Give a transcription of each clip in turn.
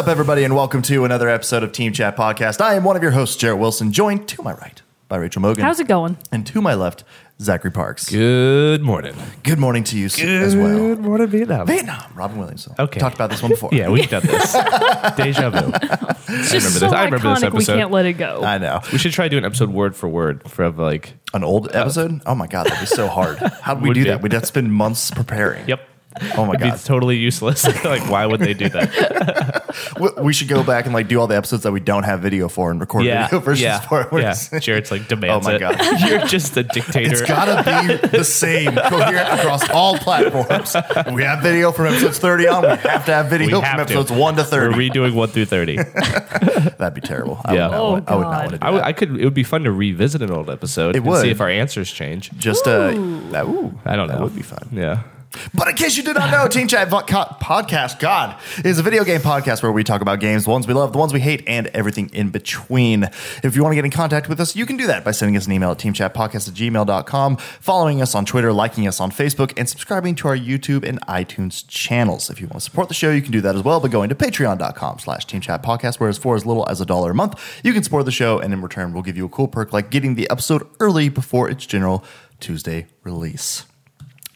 What's up, everybody, and welcome to another episode of Team Chat Podcast. I am one of your hosts, Jarrett Wilson, joined to my right by Rachel Morgan. How's it going? And to my left, Zachary Parks. Good morning. Good morning to you s- as well. Good morning, Vietnam. Vietnam, Robin Williams. Okay. Talked about this one before. Yeah, we've done this. Deja vu. It's just remember so this. I remember this iconic we can't let it go. I know. We should try doing an episode word for word for like. An old uh, episode? Oh my God, that'd be so hard. How did we do be. that? We'd have to spend months preparing. Yep. Oh my It'd be God. totally useless. like, why would they do that? We- We should go back and like do all the episodes that we don't have video for and record yeah. video versions yeah. for. We're yeah. just- Jared's like demands Oh my it. God. You're just a dictator. It's gotta be the same, coherent across all platforms. We have video from episodes 30 on. We have to have We video have from to. episodes 1 to thirty. We're redoing one through thirty. That'd be terrible. I Yeah. would not, Oh, want- I would not want to do I, would, that. I could. It would be fun to revisit an old episode. It and see if our answers change. Just uh, that, ooh, I don't know. That would be fun. Yeah. But in case you did not know, Team Chat Vo- Co- Podcast, God, is a video game podcast where we talk about games, the ones we love, the ones we hate, and everything in between. If you want to get in contact with us, you can do that by sending us an email at teamchatpodcast at gmail.com, following us on Twitter, liking us on Facebook, and subscribing to our YouTube and iTunes channels. If you want to support the show, you can do that as well by going to patreon.com slash teamchatpodcast, whereas for as little as a dollar a month, you can support the show, and in return, we'll give you a cool perk like getting the episode early before its general Tuesday release.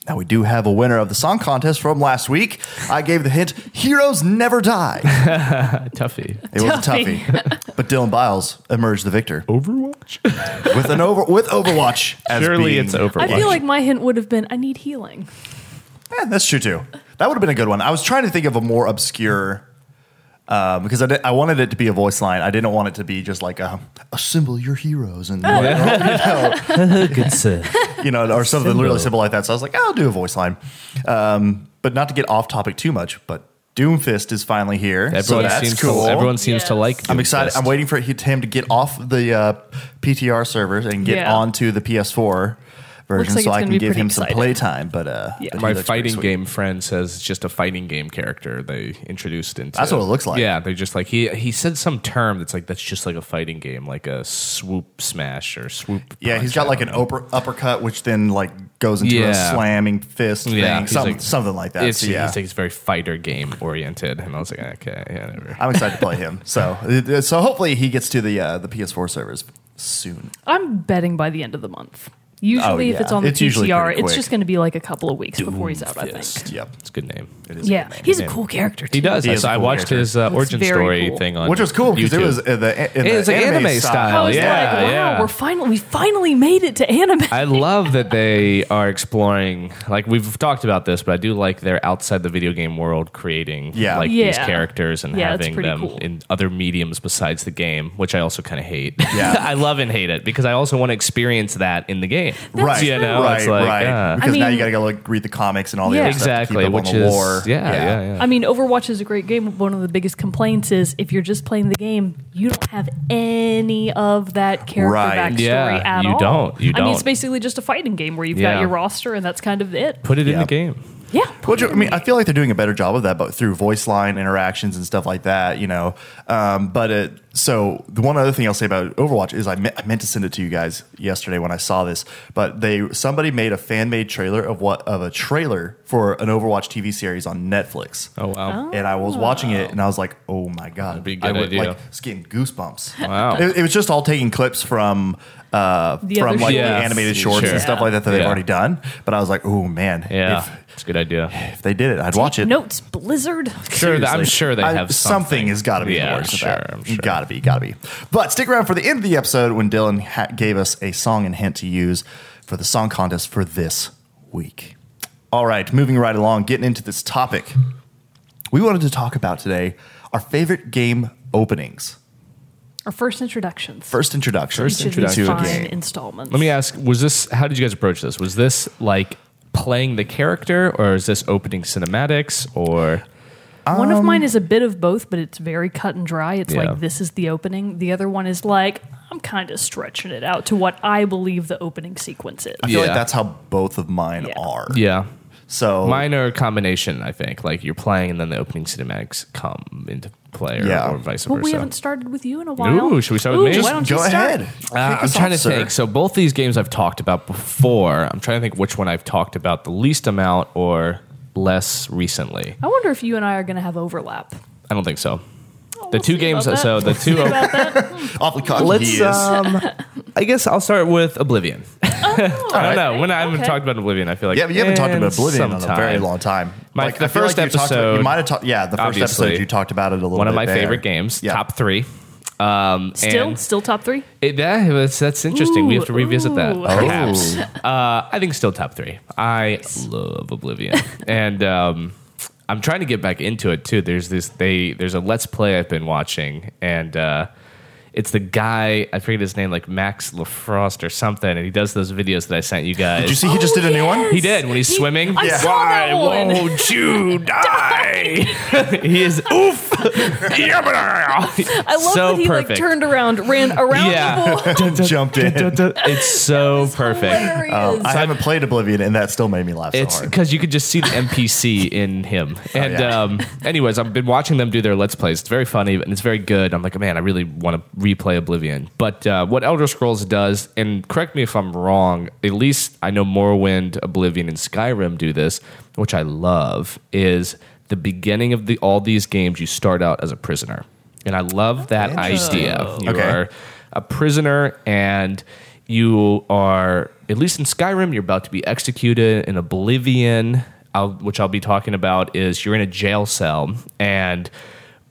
Now, we do have a winner of the song contest from last week. I gave the hint Heroes Never Die. Tuffy. It was a Tuffy. toughie. but Dylan Biles emerged the victor Overwatch. with an over with Overwatch. As Surely being- it's Overwatch. I feel like my hint would have been I need healing. Eh, that's true too. That would have been a good one. I was trying to think of a more obscure. Uh, because I, did, I wanted it to be a voice line. I didn't want it to be just like a, assemble your heroes and you know, Good sir. you know, or something really simple like that. So I was like, I'll do a voice line, um, but not to get off topic too much. But Doomfist is finally here, so Everyone that's seems cool. to everyone seems to Yes. like. I'm excited. I'm waiting for him to get off the uh, PTR servers and get Yeah. onto the PS4 version, like so it's I gonna can be give pretty him some exciting. playtime. But uh, Yeah. but My fighting game friend says it's just a fighting game character they introduced into. That's what it looks like. Yeah, they're just like he he said some term that's like that's just like a fighting game, like a swoop smash or swoop. Yeah, he's got like an upper, uppercut, which then like goes into a slamming fist Yeah, thing, something, like- something like that. It's, So, yeah, he's like it's very fighter game oriented, and I was like, okay, yeah, never. I'm excited to play him. So, uh, so hopefully he gets to the uh, the PS4 servers soon. I'm betting by the end of the month. Usually, if yeah. it's on the It's usually PTR, pretty it's quick. just going to be like a couple of weeks before he's out. I Doomfist. think. Yep, It's a good name. it is. a Yeah, good name. he's a cool character. Too. He does. He I, is a saw- I cool watched character. his uh, origin very story cool. thing on which was cool because it YouTube. was uh, the, in It the was like anime style. I was yeah, like, wow, yeah. we're finally we finally made it to anime. I love that they are exploring. Like we've talked about this, but I do like they're outside the video game world, creating Yeah. like these Yeah. characters and Yeah, it's having pretty them cool. in other mediums besides the game, which I also kind of hate. Yeah. I love and hate it because I also want to experience that in the game. Right, You know, right, it's like, right. uh, because I now you got to go like read the comics and all the Yeah. other stuff to exactly, keep up which on the is lore. yeah, yeah, yeah. I mean, Overwatch is a great game. One of the biggest complaints is if you're just playing the game, you don't have any of that character Right. backstory Yeah, at you all. don't. You I mean, it's don't. basically just a fighting game where you've Yeah. got your roster and that's kind of it. Put it in Yeah. the game. Yeah. Which, I mean, I feel like they're doing a better job of that, but through voice line interactions and stuff like that, you know. Um, but it, so the one other thing I'll say about Overwatch is I, me- I meant to send it to you guys yesterday when I saw this, but they somebody made a fan made trailer of what of a trailer for an Overwatch TV series on Netflix. Oh wow. And I was watching it, and I was like, "Oh my god!" be a I good would, idea. like was getting goosebumps. Wow. It, it was just all taking clips from uh, The from other like shorts. animated shorts Sure. and stuff like that that they've Yeah. already done. But I was like, "Oh man, Yeah, if, it's a good idea. if they did it, I'd watch it." Notes, Blizzard. Sure, that- I'm Seriously. sure they I- have something. something. has got to be Yeah, the works I'm that. sure, I'm sure. Got to be, got to be. But stick around for the end of the episode when Dylan ha- gave us a song and hint to use for the song contest for this week. All right, moving right along, getting into this topic. We wanted to talk about today our favorite game openings. Our first introductions. First introduction First Each of to these a fine game. installments. Let me ask: Was this? How did you guys approach this? Was this like playing the character, or is this opening cinematics, or One of um, mine is a bit of both, but it's very cut and dry. It's Yeah. like this is the opening. The other one is like I'm kind of stretching it out to what I believe the opening sequence is. I feel like that's how both of mine Yeah. are. yeah? So Mine are a combination. I think like you're playing, and then the opening cinematics come into play, or, Yeah. or vice But versa. we haven't started with you in a while. Ooh, should we start with Ooh, me? Why don't you go start? ahead. Uh, Kick I'm us trying off, to sir. think. So both these games I've talked about before. I'm trying to think which one I've talked about the least amount or less recently. I wonder if you and I are going to have overlap. I don't think so. The two games. about So the two. About that? Awfully cocky Let's. he is. Um, I guess I'll start with Oblivion. I don't know. When I haven't okay. talked about Oblivion, I feel like yeah, but you haven't talked about Oblivion in a very long time. My- Like, the I first like you talked about- episode, you might have talked. Yeah, the first episode you talked about it a little. One of my there. favorite games, Yeah. top three. Um, Still, and still top three. it, yeah, that's, that's interesting. we have to Ooh, revisit that, perhaps. Oh. Uh, I think still top three. I love Oblivion, and um, I'm trying to get back into it too. There's this they there's a Let's Play I've been watching, and uh, it's the guy I forget his name, like Max Lafrost or something, and he does those videos that I sent you guys. Did you see he just did a new one? He did when he's He- swimming. I Yeah. saw Why that one. won't you die? he is oof. I love so that he perfect. like turned around, ran around Yeah. the pool. Jumped in. It's so perfect. Hilarious. Um, I haven't played Oblivion, and that still made me laugh so It's hard. because you could just see the NPC in him. And yeah. um, anyways, I've been watching them do their Let's Plays. It's very funny and it's very good. I'm like, man, I really want to replay Oblivion. But uh, what Elder Scrolls does, and correct me if I'm wrong, at least I know Morrowind, Oblivion, and Skyrim do this, which I love, is the beginning of the all these games, you start out as a prisoner. And I love that idea. You Okay. are a prisoner and you are at least in Skyrim you're about to be executed in Oblivion I'll, which I'll be talking about is you're in a jail cell and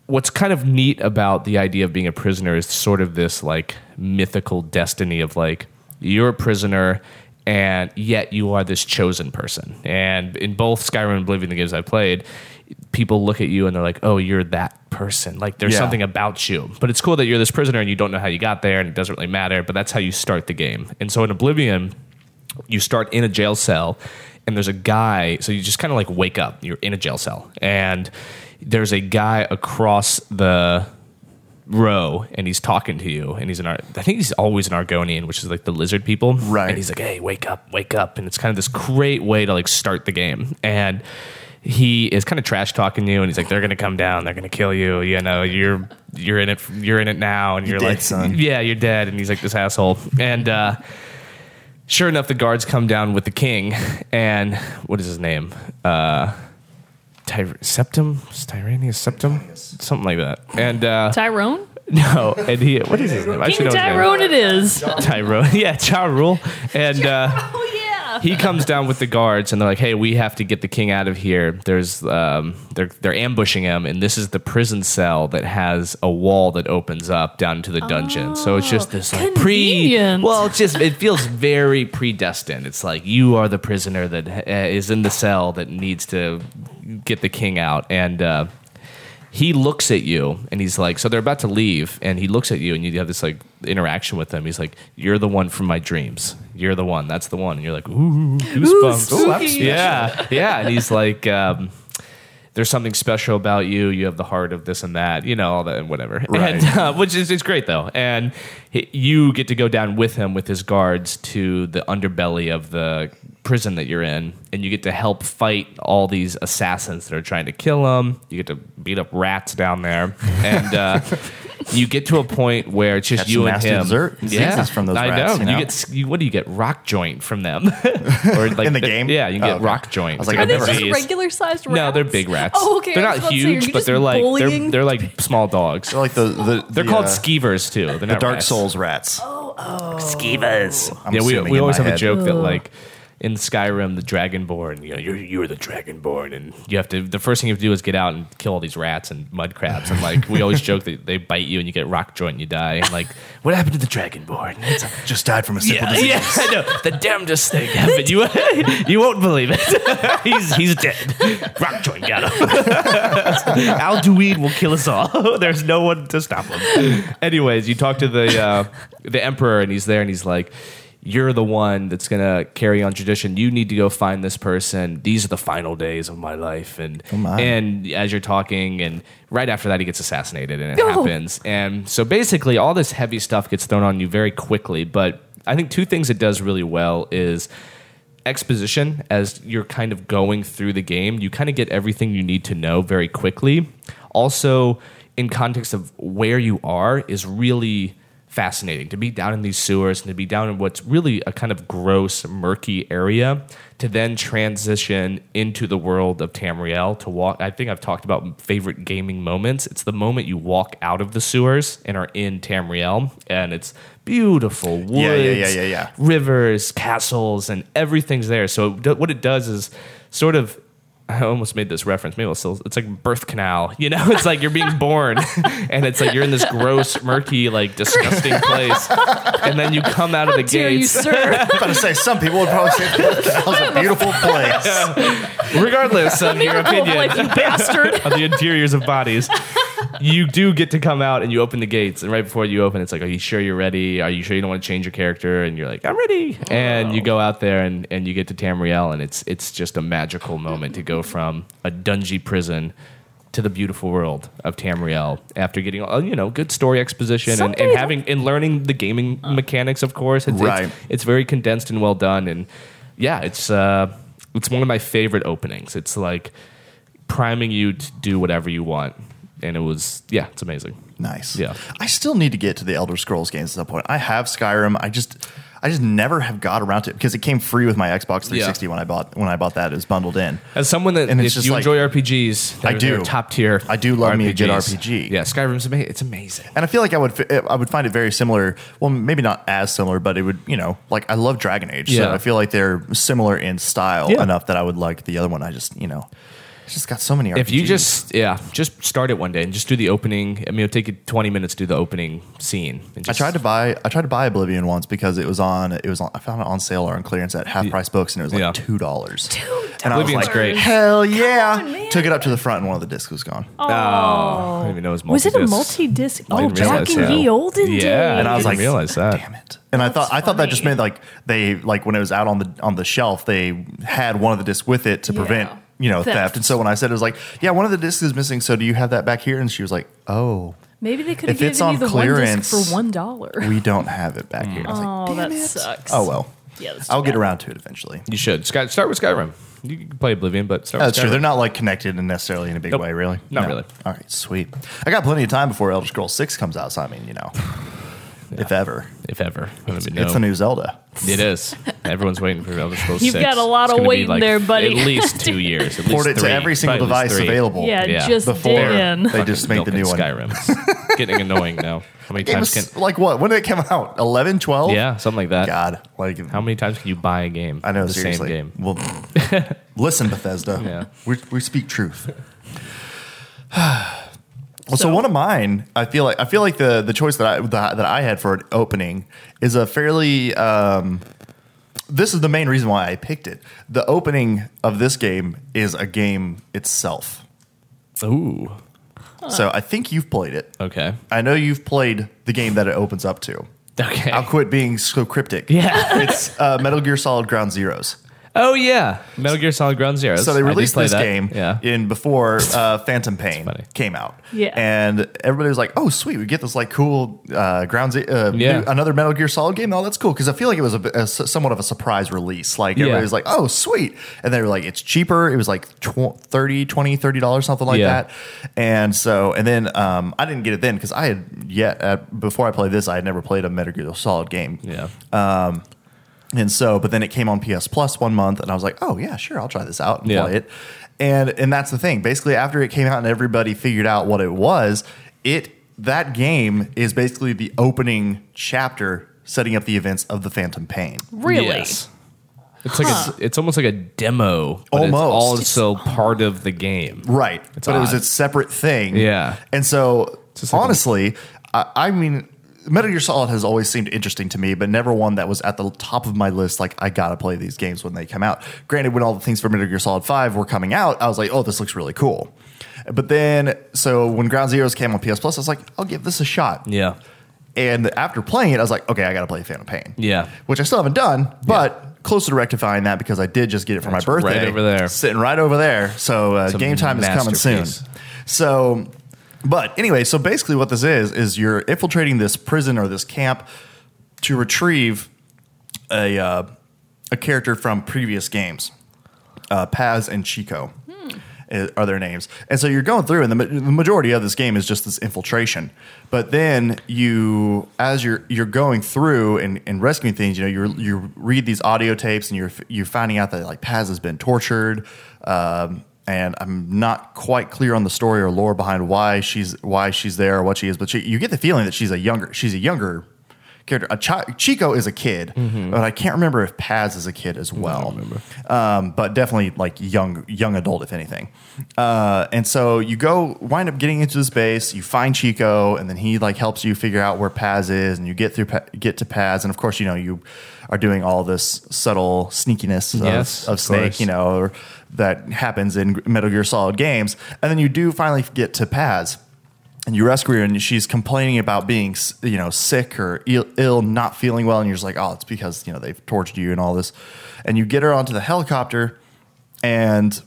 what's kind of neat about the idea of being a prisoner is sort of this like mythical destiny of like you're a prisoner and yet you are this chosen person and in both Skyrim and Oblivion the games I played people look at you and they're like oh you're that person like there's Yeah. something about you. But it's cool that you're this prisoner and you don't know how you got there and it doesn't really matter, but that's how you start the game. And so in Oblivion, you start in a jail cell and there's a guy, so you just kind of like wake up, you're in a jail cell and there's a guy across the row and he's talking to you and he's an Ar- I think he's always an Argonian, which is like the lizard people. Right. And he's like, "Hey, wake up, wake up." And it's kind of this great way to like start the game. And he is kind of trash talking you and he's like they're going to come down, they're going to kill you, you know, you're you're in it you're in it now and you're, dead, like son. Yeah, you're dead and he's like this asshole. And uh sure enough the guards come down with the king and what is his name? Uh Ty- Septim, Tyranius Septim, something like that. And uh, Tyrone? no, and he what is his name? I should King know his name. Tyrone it is. Tyrone, yeah, Ja Rule, and uh, yeah. He comes down with the guards, and they're like, "Hey, we have to get the king out of here." There's, um, they're they're ambushing him, and this is the prison cell that has a wall that opens up down to the dungeon. so it's just this like pre. Well, it's just it feels very predestined. It's like you are the prisoner that uh, is in the cell that needs to get the king out, and. Uh, he looks at you and he's like, so they're about to leave, and he looks at you and you have this like interaction with him. He's like, "You're the one from my dreams. You're the one. That's the one." And you're like, "Ooh, goosebumps." spooky. yeah, yeah. And he's like, um, "There's something special about you. You have the heart of this and that. You know, all that and whatever." Right. And uh, which is it's great though, and he, you get to go down with him with his guards to the underbelly of the prison that you're in, and you get to help fight all these assassins that are trying to kill him. You get to beat up rats down there, and uh, you get to a point where it's just Catch you and nasty him. dessert diseases from those I rats, know. you know? get you, what do you get? Rock joint from them, or like In the game? Yeah, you can Oh, get okay. rock joint. I was like, Are I've they a just regular sized rats? No, they're big rats. Oh, okay. They're not about to say, are huge, but they're like they're, they're like small dogs. They're like the, the They're the, called uh, skeevers too. They're the Dark rats. Souls rats. Skeevers. I'm Yeah, we, we always my have a joke that like in Skyrim, the Dragonborn, you know, you're you're the Dragonborn, and you have to. The first thing you have to do is get out and kill all these rats and mud crabs, and like we always joke that they bite you and you get rock joint and you die. And like, what happened to the Dragonborn? It's like, Just died from a simple yeah, disease. yeah, I know. The damnedest thing happened. You you won't believe it. he's he's dead. Rock joint got him. Alduin will kill us all. There's no one to stop him. Anyways, you talk to the uh, the emperor, and he's there, and he's like. You're the one that's gonna carry on tradition. You need to go find this person. These are the final days of my life, and oh, my. and as you're talking, and right after that, he gets assassinated, and it Oh. happens. And so basically, all this heavy stuff gets thrown on you very quickly. But I think two things it does really well is exposition as you're kind of going through the game. You kind of get everything you need to know very quickly. Also, in context of where you are, is really fascinating to be down in these sewers and to be down in what's really a kind of gross, murky area to then transition into the world of Tamriel to walk. I think I've talked about favorite gaming moments. It's the moment you walk out of the sewers and are in Tamriel, and it's beautiful woods, Yeah, yeah, yeah, yeah, yeah. rivers, castles, and everything's there. So what it does is sort of. I almost made this reference. Maybe I'll still. It's like birth canal. You know, it's like you're being born, and it's like you're in this gross, murky, like disgusting place, and then you come out of the Dare you, gates. sir? I'm about to say some people would probably say that was a beautiful place. Regardless of your Miracle of opinion life, you bastard. of the interiors of bodies, you do get to come out and you open the gates. And right before you open, it's like, "Are you sure you're ready? Are you sure you don't want to change your character?" And you're like, "I'm ready." And you go out there and, and you get to Tamriel, and it's it's just a magical moment to go from a dungy prison to the beautiful world of Tamriel after getting uh, you know good story exposition and, and having and learning the gaming mechanics. Of course, it's, Right. it's it's very condensed and well done, and yeah, it's uh, it's one of my favorite openings. It's like priming you to do whatever you want, and it was yeah, it's amazing. Nice. Yeah. I still need to get to the Elder Scrolls games at some point. I have Skyrim. I just I just never have got around to it because it came free with my Xbox 360 when I bought when I bought that. It was bundled in. As someone that And it's if just you like- enjoy RPGs, I do. top tier. I do love me a good RPG. Yeah, Skyrim's amazing. It's amazing. And I feel like I would I would find it very similar. Well, maybe not as similar, but it would you know like I love Dragon Age. So Yeah. I feel like they're similar in style Yeah. enough that I would like the other one. I just you know just got so many. RPGs. If you just yeah, just start it one day and just do the opening. I mean, it'll take you twenty minutes to do the opening scene. And I just, tried to buy I tried to buy Oblivion once because it was on it was on I found it on sale or on clearance at half price books and it was like Yeah. two dollars. 2. And I was Oblivion's like, great. Hell yeah! on, man. Took it up to the front and one of the discs was gone. Oh, I didn't even know it was Was it a multi-disc. multi-disc? Oh, didn't back realize in that. the olden days. Yeah, And I was didn't like, realize that. Damn it! And I thought I thought that just funny. meant like they like when it was out on the on the shelf they had one of the discs with it to prevent Yeah. You know theft. Theft. And so when I said it was like, yeah, one of the discs is missing. So do you have that back here? And she was like, oh, Maybe they could have If it's given you the one disc for one dollar. we don't have it back mm. here. I was like, Oh, Damn that it. sucks. Oh well, Yeah, that's I'll get around to it eventually. You should Sky, start with Skyrim. You can play Oblivion, but start That's with true. Skyrim. They're not like connected and necessarily in a big Nope. way, really. Not really. All right, sweet. I got plenty of time before Elder Scrolls Six comes out. So I mean, you know, if ever, if ever. I it's a new Zelda. It is. Everyone's waiting for Elder Scrolls You've 6. got a lot It's of gonna be waiting there, buddy. At least two years. At Port least it three. to every single Probably at least device three. available. Yeah, Yeah. just Before dig in. they just make the new one. Skyrim. It's getting annoying now. How many It times was can? like what? When did it come out? 11, 12? Yeah, something like that. God, like How many times can you buy a game? I know the seriously. same game. Well, listen, Bethesda. Yeah. we we speak truth. Well, so, one of mine, I feel like I feel like the the choice that I that, that I had for an opening is a fairly. Um, this is the main reason why I picked it. The opening of this game is a game itself. Ooh. So I think you've played it. Okay. I know you've played the game that it opens up to. Okay. I'll quit being so cryptic. Yeah. It's uh, Metal Gear Solid Ground Zeroes. Oh yeah. Metal Gear Solid Ground Zeroes. So they released play this that. game Yeah. in before uh, Phantom Pain came out. Yeah. and everybody was like, "Oh, sweet, we get this like cool uh, Ground Ze- uh, Yeah. new- another Metal Gear Solid game. Oh, that's cool." Because I feel like it was a, bit- a s- somewhat of a surprise release. Like Yeah. everybody was like, "Oh, sweet," and they were like, "It's cheaper." It was like tw- 30 20 30 dollars, something like Yeah. that. And so, and then um, I didn't get it then because I had yet uh, before I played this, I had never played a Metal Gear Solid game. Yeah. And so, but then it came on PS Plus one month, and I was like, "Oh yeah, sure, I'll try this out and Yeah. play it." And and that's the thing. Basically, after it came out and everybody figured out what it was, it that game is basically the opening chapter setting up the events of the Phantom Pain. Really? Yes. It's like a, it's almost like a demo, but Almost. it's also part of the game. Right. It's but it was a separate thing. Yeah. And so, just like honestly, I, I mean, Metal Gear Solid has always seemed interesting to me, but never one that was at the top of my list. Like, I gotta play these games when they come out. Granted, when all the things for Metal Gear Solid 5 were coming out, I was like, oh, this looks really cool. But then, so when Ground Zeroes came on PS Plus, I was like, I'll give this a shot. Yeah. And after playing it, I was like, okay, I gotta play Phantom Pain. Yeah. Which I still haven't done, but closer to rectifying that because I did just get it for That's my right birthday. over there. Sitting right over there. So uh, game time is coming soon. So, but anyway, so basically what this is, is you're infiltrating this prison or this camp to retrieve a, uh, a character from previous games, uh, Paz and Chico. uh, are their names. And so you're going through, and the, ma- the majority of this game is just this infiltration. But then you, as you're you're going through and, and rescuing things, you know, you you read these audio tapes, and you're you're finding out that like Paz has been tortured. Um, and I'm not quite clear on the story or lore behind why she's why she's there or what she is, but she, you get the feeling that she's a younger she's a younger character. A chi- Chico is a kid, but I can't remember if Paz is a kid as well. Um, but definitely like young young adult, if anything. Uh, and so you go wind up getting into this base. You find Chico, and then he like helps you figure out where Paz is, and you get through get to Paz, and of course you know you are doing all this subtle sneakiness of, Yes, of of Snake, course. you know, or that happens in Metal Gear Solid games, and then you do finally get to Paz and you rescue her and she's complaining about being you know sick or Ill, Ill not feeling well and you're just like oh it's because you know they've tortured you and all this and you get her onto the helicopter and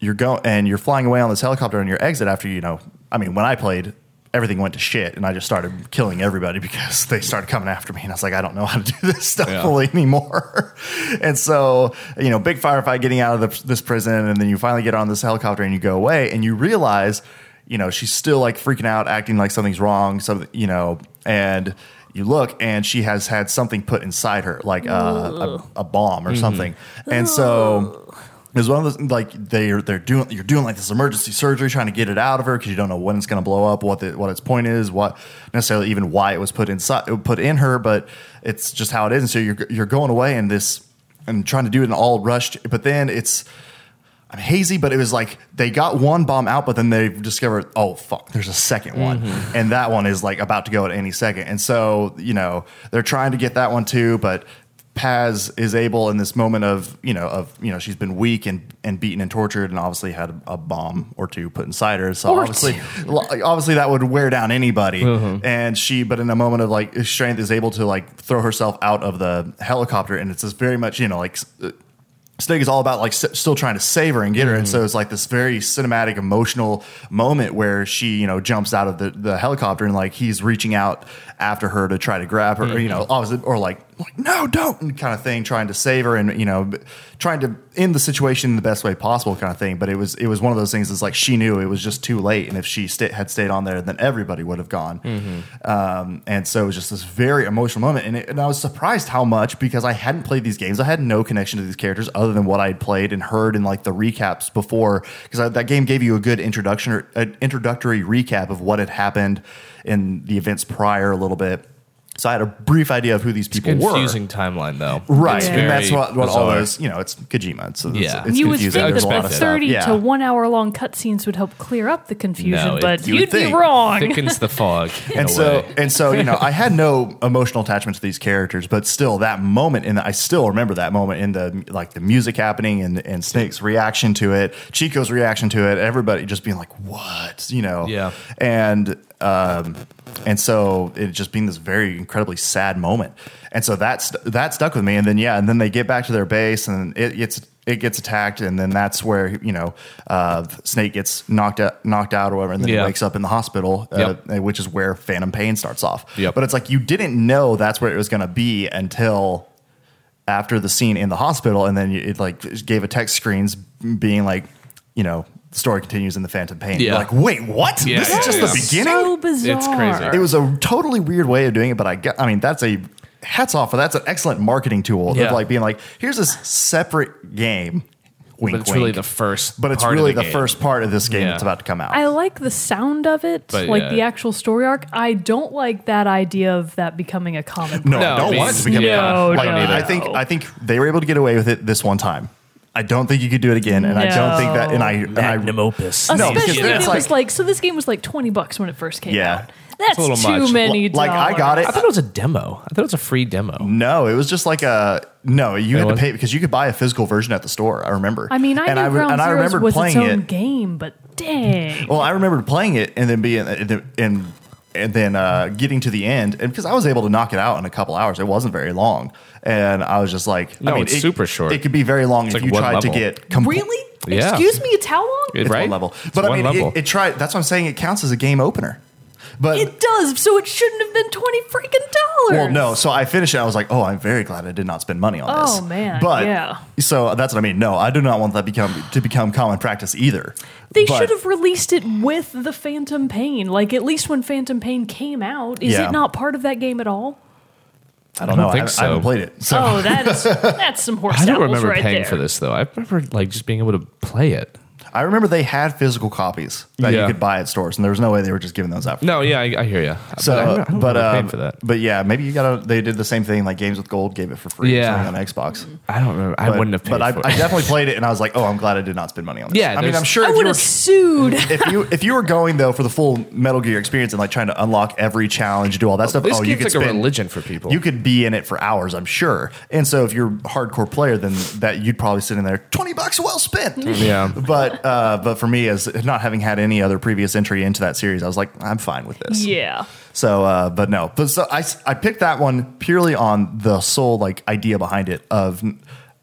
you're going and you're flying away on this helicopter on your exit after you know i mean when i played everything went to shit and i just started killing everybody because they started coming after me and i was like i don't know how to do this stuff Yeah. fully anymore. And so you know big firefight getting out of the, this prison and then you finally get on this helicopter and you go away and you realize you know she's still like freaking out acting like something's wrong something you know and you look and she has had something put inside her like uh, a, a bomb or something. And so was one of those like they're they're doing you're doing like this emergency surgery trying to get it out of her because you don't know when it's going to blow up what the, what its point is what necessarily even why it was put inside put in her but it's just how it is. And so you're you're going away and this and trying to do it in all rushed but then it's I'm hazy, but it was like they got one bomb out, but then they discovered, oh fuck, there's a second one, mm-hmm. and that one is like about to go at any second, and so you know they're trying to get that one too, but Paz is able in this moment of you know of you know she's been weak and and beaten and tortured, and obviously had a, bomb or two put inside her, so Or obviously like, obviously that would wear down anybody, uh-huh. and she but in a moment of like strength is able to like throw herself out of the helicopter, and it's this very much you know like. Snake uh, is all about like s- still trying to save her and get her, and so mm-hmm. it's like this very cinematic, emotional moment where she, you know, jumps out of the, the helicopter and like he's reaching out after her to try to grab her, or, you know, mm-hmm. obviously, or like, like no, don't, kind of thing, trying to save her and you know, trying to end the situation in the best way possible, kind of thing. But it was it was one of those things. It's like she knew it was just too late, and if she sta had stayed on there, then everybody would have gone. Mm-hmm. Um, and so it was just this very emotional moment, and, it, and I was surprised how much because I hadn't played these games. I had no connection to these characters other than what I had played and heard in like the recaps before, because that game gave you a good introduction or an introductory recap of what had happened in the events prior a little bit. So I had a brief idea of who these people were. Confusing timeline though. Right, It's and that's what, what all bizarre. those, you know, it's Kojima, so it's, Yeah. it's you would confusing. think that a the of stuff. 30 Yeah. to one hour long cutscenes would help clear up the confusion, No, but you would you'd be wrong. thickens the fog. and so way. and so you know i had no emotional attachment to these characters but still that moment and i still remember that moment in the like the music happening and and snake's reaction to it chico's reaction to it everybody just being like what you know Yeah. and um and so it just being this very incredibly sad moment and so that's that stuck with me and then yeah and then they get back to their base and it gets it gets attacked and then that's where you know uh, snake gets knocked out knocked out or whatever and then Yeah. he wakes up in the hospital uh, Yep. which is where Phantom Pain starts off. Yep. But it's like you didn't know that's where it was going to be until after the scene in the hospital, and then it like gave a text screens being like, you know, the story continues in the Phantom Pain. You're Yeah. like, wait, what? Yeah, this is just yeah. the beginning. So bizarre. It's crazy. it was a totally weird way of doing it, but I get. I mean, that's a hats off for that's an excellent marketing tool of like being like, here's this separate game. Wink, but it's really the first. But it's part of really the, game. first part of this game Yeah. that's about to come out. I like the sound of it, But, like yeah. the actual story arc. I don't like that idea of that becoming a comic. No, No, I don't want it to neither. become a No. Like, no, I think I think they were able to get away with it this one time. I don't think you could do it again, and I don't think that. And I, and I Magnum opus. No, because Especially if it's it was like- like so. This game was like twenty bucks when it first came Yeah. out. That's little too much. many. like I got it. I thought it was a demo. I thought it was a free demo. No, it was just like a no. You It had to was? pay because you could buy a physical version at the store. I remember. I mean, I and knew I, Ground and I Zeroes remembered was its playing own it. game, but dang. Well, I remembered playing it and then being and and then uh, getting to the end, and because I was able to knock it out in a couple hours, it wasn't very long, and I was just like, No, I mean, it's it- super short. It could be very long if like you one tried to get compl- Really? Yeah. Excuse me, it's how long? It's right? one level, It's but I mean. It, it tried. That's what I'm saying. It counts as a game opener. But It does, so it shouldn't have been twenty freaking dollars. Well, no. So I finished it. I was like, oh, I'm very glad I did not spend money on oh, this. Oh, man, But yeah. So that's what I mean. No, I do not want that become to become common practice either. They But- should have released it with the Phantom Pain. Like at least when Phantom Pain came out, is Yeah. it not part of that game at all? I don't, I don't know. think I, so. I haven't played it. So Oh, that is that's some horse I don't remember right paying there. for this though. I remember like just being able to play it. I remember they had physical copies that Yeah. you could buy at stores, and there was no way they were just giving those out. For No, yeah, I, I hear you. So, but I, don't- I but remember paying um, for that. but yeah, maybe you gotta. They did the same thing. Like Games with Gold gave it for free. or Yeah. on Xbox. I don't remember. I But, wouldn't have paid but I, for it. I definitely played it, and I was like, oh, I'm glad I did not spend money on this. Yeah, I mean, there's- I'm sure I if you would were have sued. if you if you were going though for the full Metal Gear experience and like trying to unlock every challenge, do all that stuff, this oh, you game's could like a spend, religion for people. You could be in it for hours, I'm sure. And so if you're a hardcore player, then that you'd probably sit in there, twenty bucks well spent. Yeah. But uh, but for me, as not having had any other previous entry into that series, I was like, I'm fine with this. yeah. So, uh, but no, but so I, I picked that one purely on the sole like idea behind it of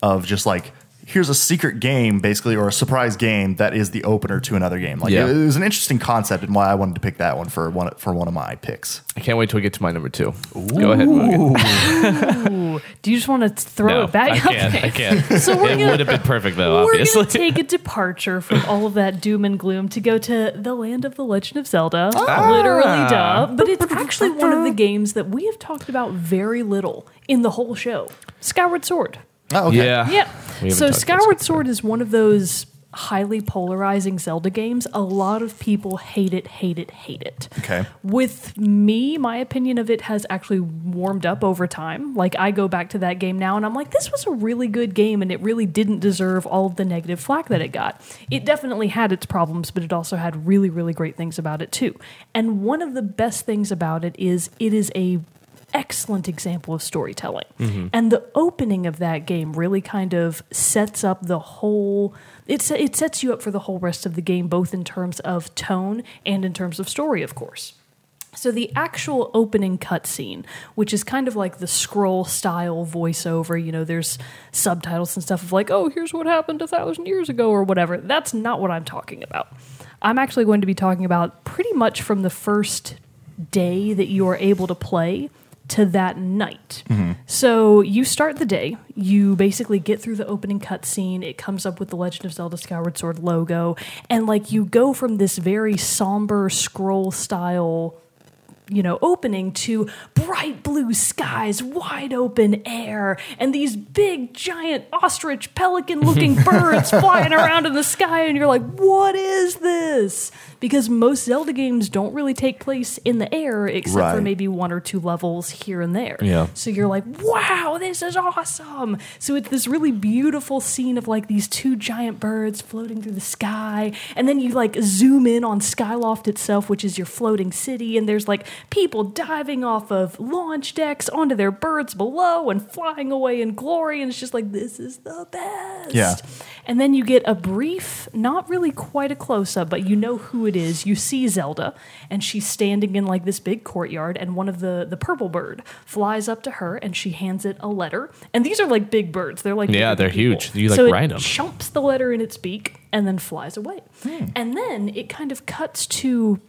of just like here's a secret game basically or a surprise game that is the opener to another game. Like Yeah. it, it was an interesting concept and why I wanted to pick that one for one for one of my picks. I can't wait till we get to my number two. Go ahead, Morgan. Do you just want to throw No, it back? I can't. I can't. So we're it gonna- would have been perfect though. We're Obviously, going to take a departure from all of that doom and gloom to go to the land of the Legend of Zelda. Ah. Literally, duh. But it's actually one of the games that we have talked about very little in the whole show Skyward Sword. Oh, okay. yeah, Yeah. We haven't So talked about Skyward Sword is one of those highly polarizing Zelda games. A lot of people hate it, hate it, hate it. Okay. With me, my opinion of it has actually warmed up over time. Like I go back to that game now and I'm like, this was a really good game and it really didn't deserve all of the negative flack that it got. It definitely had its problems, but it also had really, really great things about it too. And one of the best things about it is it is a excellent example of storytelling. Mm-hmm. And the opening of that game really kind of sets up the whole it, it sets you up for the whole rest of the game both in terms of tone and in terms of story, of course. So the actual opening cutscene, which is kind of like the scroll style voiceover, you know, there's subtitles and stuff of like, oh, here's what happened a thousand years ago or whatever. That's not what I'm talking about. I'm actually going to be talking about pretty much from the first day that you are able to play to that night. Mm-hmm. So you start the day, you basically get through the opening cutscene, it comes up with the Legend of Zelda Skyward Sword logo, and like you go from this very somber scroll style you know, opening to bright blue skies, wide open air, and these big, giant ostrich, pelican looking birds flying around in the sky. And you're like, what is this? Because most Zelda games don't really take place in the air except for maybe one or two levels here and there. Yeah. So you're like, wow, this is awesome. So it's this really beautiful scene of like these two giant birds floating through the sky. And then you like zoom in on Skyloft itself, which is your floating city. And there's like people diving off of launch decks onto their birds below and flying away in glory. And it's just like, this is the best. Yeah. And then you get a brief, not really quite a close up, but you know who it is. You see Zelda, and she's standing in like this big courtyard, and one of the the purple bird flies up to her, and she hands it a letter. And these are like big birds; they're like Yeah, they're people. huge. You, like, so ride it 'em. chomps the letter in its beak and then flies away. Hmm. And then it kind of cuts to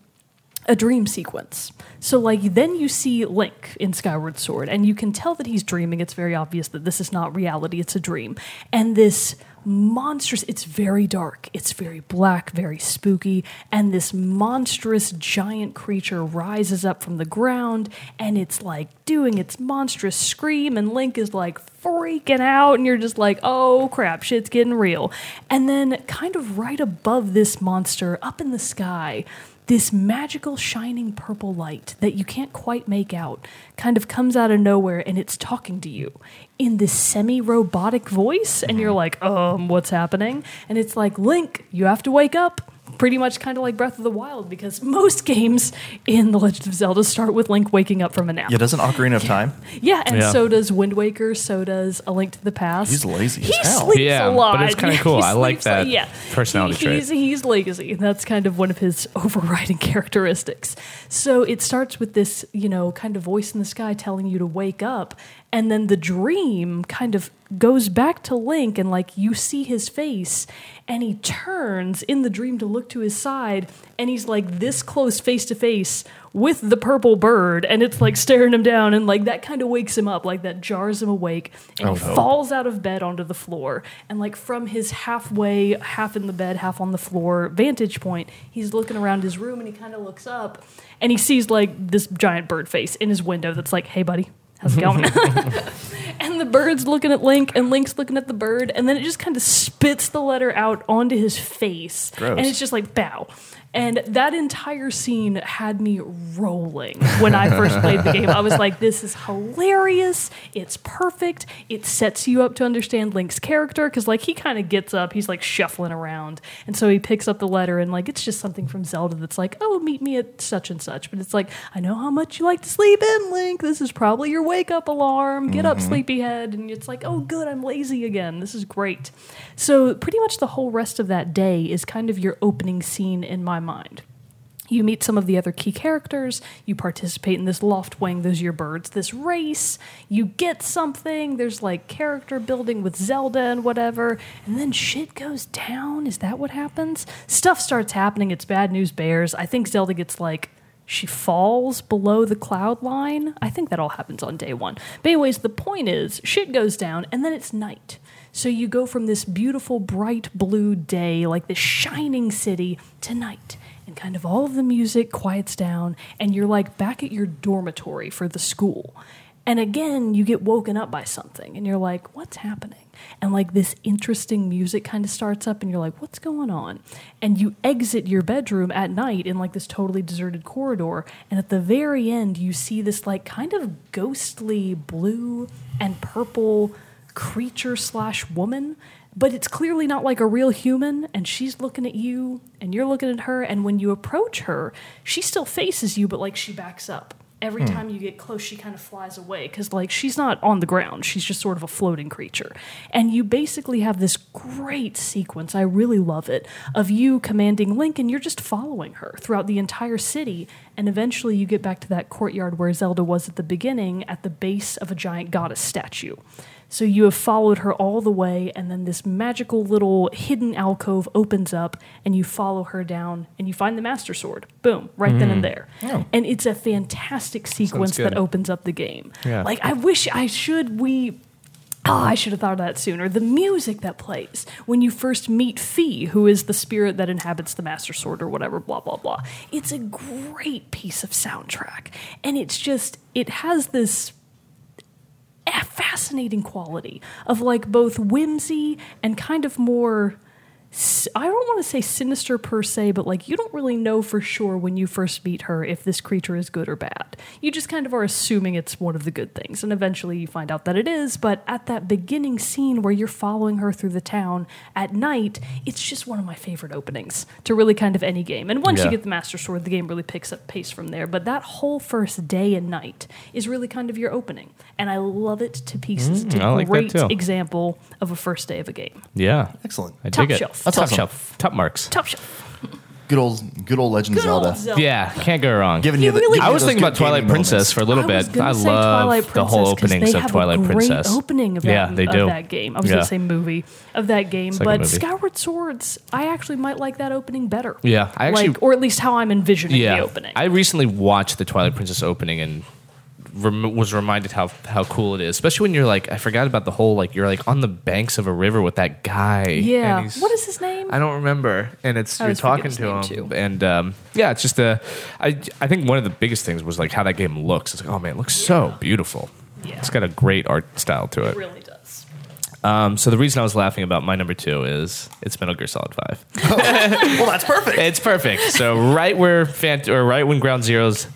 a dream sequence. So like then you see Link in Skyward Sword and you can tell that he's dreaming. It's very obvious that this is not reality, it's a dream. And this monstrous it's very dark. It's very black, very spooky, and this monstrous giant creature rises up from the ground and it's like doing its monstrous scream and Link is like freaking out and you're just like, "Oh crap, shit's getting real." And then kind of right above this monster up in the sky, this magical shining purple light that you can't quite make out kind of comes out of nowhere and it's talking to you in this semi robotic voice. And you're like, um, what's happening? And it's like, Link, you have to wake up. Pretty much kind of like Breath of the Wild because most games in The Legend of Zelda start with Link waking up from a nap. Yeah, doesn't Ocarina of Time? Yeah, and Yeah. so does Wind Waker, so does A Link to the Past. He's lazy as He hell. sleeps Yeah, a lot. but it's kinda cool. I like sleeps a- that yeah. personality He- trait. He's, he's lazy. That's kind of one of his overriding characteristics. So it starts with this, you know, kind of voice in the sky telling you to wake up. And then the dream kind of goes back to Link and like you see his face and he turns in the dream to look to his side and he's like this close face to face with the purple bird and it's like staring him down and like that kind of wakes him up like that jars him awake and oh, he falls out of bed onto the floor. And like from his halfway half in the bed half on the floor vantage point he's looking around his room and he kind of looks up and he sees like this giant bird face in his window that's like hey buddy how's it going and the bird's looking at Link, and Link's looking at the bird, and then it just kind of spits the letter out onto his face, Gross. and it's just like bow. And that entire scene had me rolling when I first played the game. I was like, this is hilarious. It's perfect. It sets you up to understand Link's character because, like, he kind of gets up, he's like shuffling around. And so he picks up the letter, and, like, it's just something from Zelda that's like, oh, meet me at such and such. But it's like, I know how much you like to sleep in, Link. This is probably your wake up alarm. Get up, mm-hmm. sleepyhead. And it's like, oh, good, I'm lazy again. This is great. So, pretty much the whole rest of that day is kind of your opening scene in my mind. You meet some of the other key characters. You participate in this Loftwing, those are your birds, this race. You get something. There's like character building with Zelda and whatever. And then shit goes down. Is that what happens? Stuff starts happening. It's bad news bears. I think Zelda gets like she falls below the cloud line. I think that all happens on day one. But, anyways, the point is shit goes down and then it's night. So you go from this beautiful, bright blue day, like this shining city, to night. And kind of all of the music quiets down, and you're like back at your dormitory for the school. And again, you get woken up by something, and you're like, what's happening? And like this interesting music kind of starts up, and you're like, what's going on? And you exit your bedroom at night in like this totally deserted corridor. And at the very end, you see this like kind of ghostly blue and purple creature slash woman. But it's clearly not like a real human, and she's looking at you, and you're looking at her. And when you approach her, she still faces you, but like she backs up every hmm. time you get close she kind of flies away because like she's not on the ground. She's just sort of a floating creature. And you basically have this great sequence i really love it of you commanding link and you're just following her throughout the entire city. And eventually you get back to that courtyard where zelda was at the beginning at the base of a giant goddess statue so you have followed her all the way, and then this magical little hidden alcove opens up, and you follow her down, and you find the Master Sword. Boom, right then and mm. there. Oh. And it's a fantastic sequence that opens up the game. Yeah. Like I wish I should we. Oh, I should have thought of that sooner. The music that plays when you first meet Fi, who is the spirit that inhabits the Master Sword or whatever, blah, blah, blah. It's a great piece of soundtrack. And it's just, it has this fascinating quality of like both whimsy and kind of more I don't want to say sinister per se, but like you don't really know for sure when you first meet her if this creature is good or bad. You just kind of are assuming it's one of the good things, and eventually you find out that it is. But at that beginning scene where you're following her through the town at night, it's just one of my favorite openings to really kind of any game. And once Yeah. you get the Master Sword, the game really picks up pace from there. But that whole first day and night is really kind of your opening, and I love it to pieces. it's mm, I a like that great too. example of a first day of a game. Yeah. Excellent. I Top dig it. shelf. That's top awesome. shelf. Top marks. Top shelf. Good old, good old Legend Good of Zelda. Zelda. Yeah, can't go wrong. Giving You you the, really- giving I you was those thinking good about Twilight gaming Princess moments. for a little I was bit. gonna I say love Twilight the whole Princess 'cause openings they of have Twilight a great Princess. Opening of Yeah, that, they of do. that game. I was Yeah. gonna say movie of that game, like a but movie. Skyward Swords, I actually might like that opening better. Yeah, I actually- like, or at least how I'm envisioning Yeah, the opening. I recently watched the Twilight Princess opening and rem- was reminded how how cool it is, especially when you're like, I forgot about the whole like you're like on the banks of a river with that guy. yeah. and he's- What is his name? I don't remember, and it's I you're talking to him, too. and um, yeah, it's just a. I I think one of the biggest things was like how that game looks. It's like, oh man, it looks so beautiful. Yeah. It's got a great art style to It it. really does. Um, so the reason I was laughing about my number two is it's Metal Gear Solid Five. Well, that's perfect. It's perfect. So right where Phant- or right when Ground Zeroes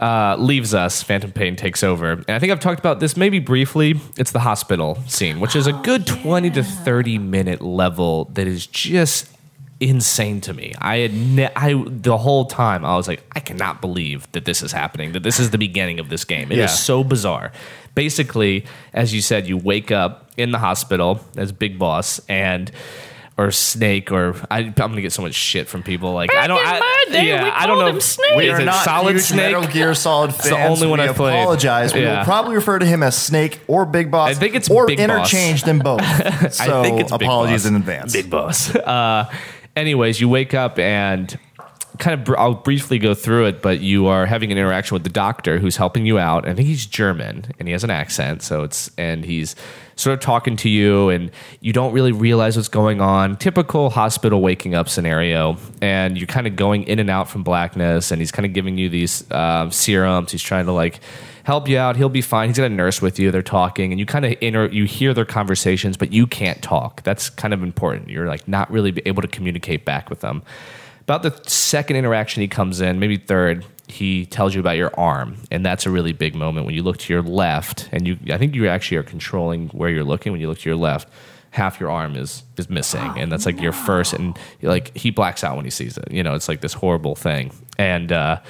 uh, leaves us, Phantom Pain takes over. And I think I've talked about this maybe briefly. It's the hospital scene, which is a good twenty to thirty minute level that is just insane to me. I had ne- I the whole time I was like, I cannot believe that this is happening. That this is the beginning of this game. It is Yeah. so bizarre. Basically, as you said, you wake up in the hospital as Big Boss and or Snake or I, I'm gonna get so much shit from people. Like I don't. in I, my day, yeah, we I don't know. him Snake. We are not Solid huge Snake? Metal Gear Solid fans. the only one I've played. apologize. We will probably refer to him as Snake or Big Boss. I think it's or Big Boss. interchange them both. So I think it's Big apologies Boss. in advance. Big boss. Uh, anyways, you wake up and kind of br- I'll briefly go through it, but you are having an interaction with the doctor who's helping you out. I think he's German and he has an accent, so it's and he's sort of talking to you and you don't really realize what's going on. Typical hospital waking up scenario, and you're kind of going in and out from blackness, and he's kind of giving you these um, serums. He's trying to like help you out. He'll be fine. He's got a nurse with you. They're talking, and you kind of inter- you hear their conversations, but you can't talk. That's kind of important. You're like not really able to communicate back with them. About the second interaction he comes in, maybe third, he tells you about your arm, and that's a really big moment when you look to your left, and you I think you actually are controlling where you're looking. When you look to your left, half your arm is is missing, and that's like your first. And like he blacks out when he sees it. You know, it's like this horrible thing, and. uh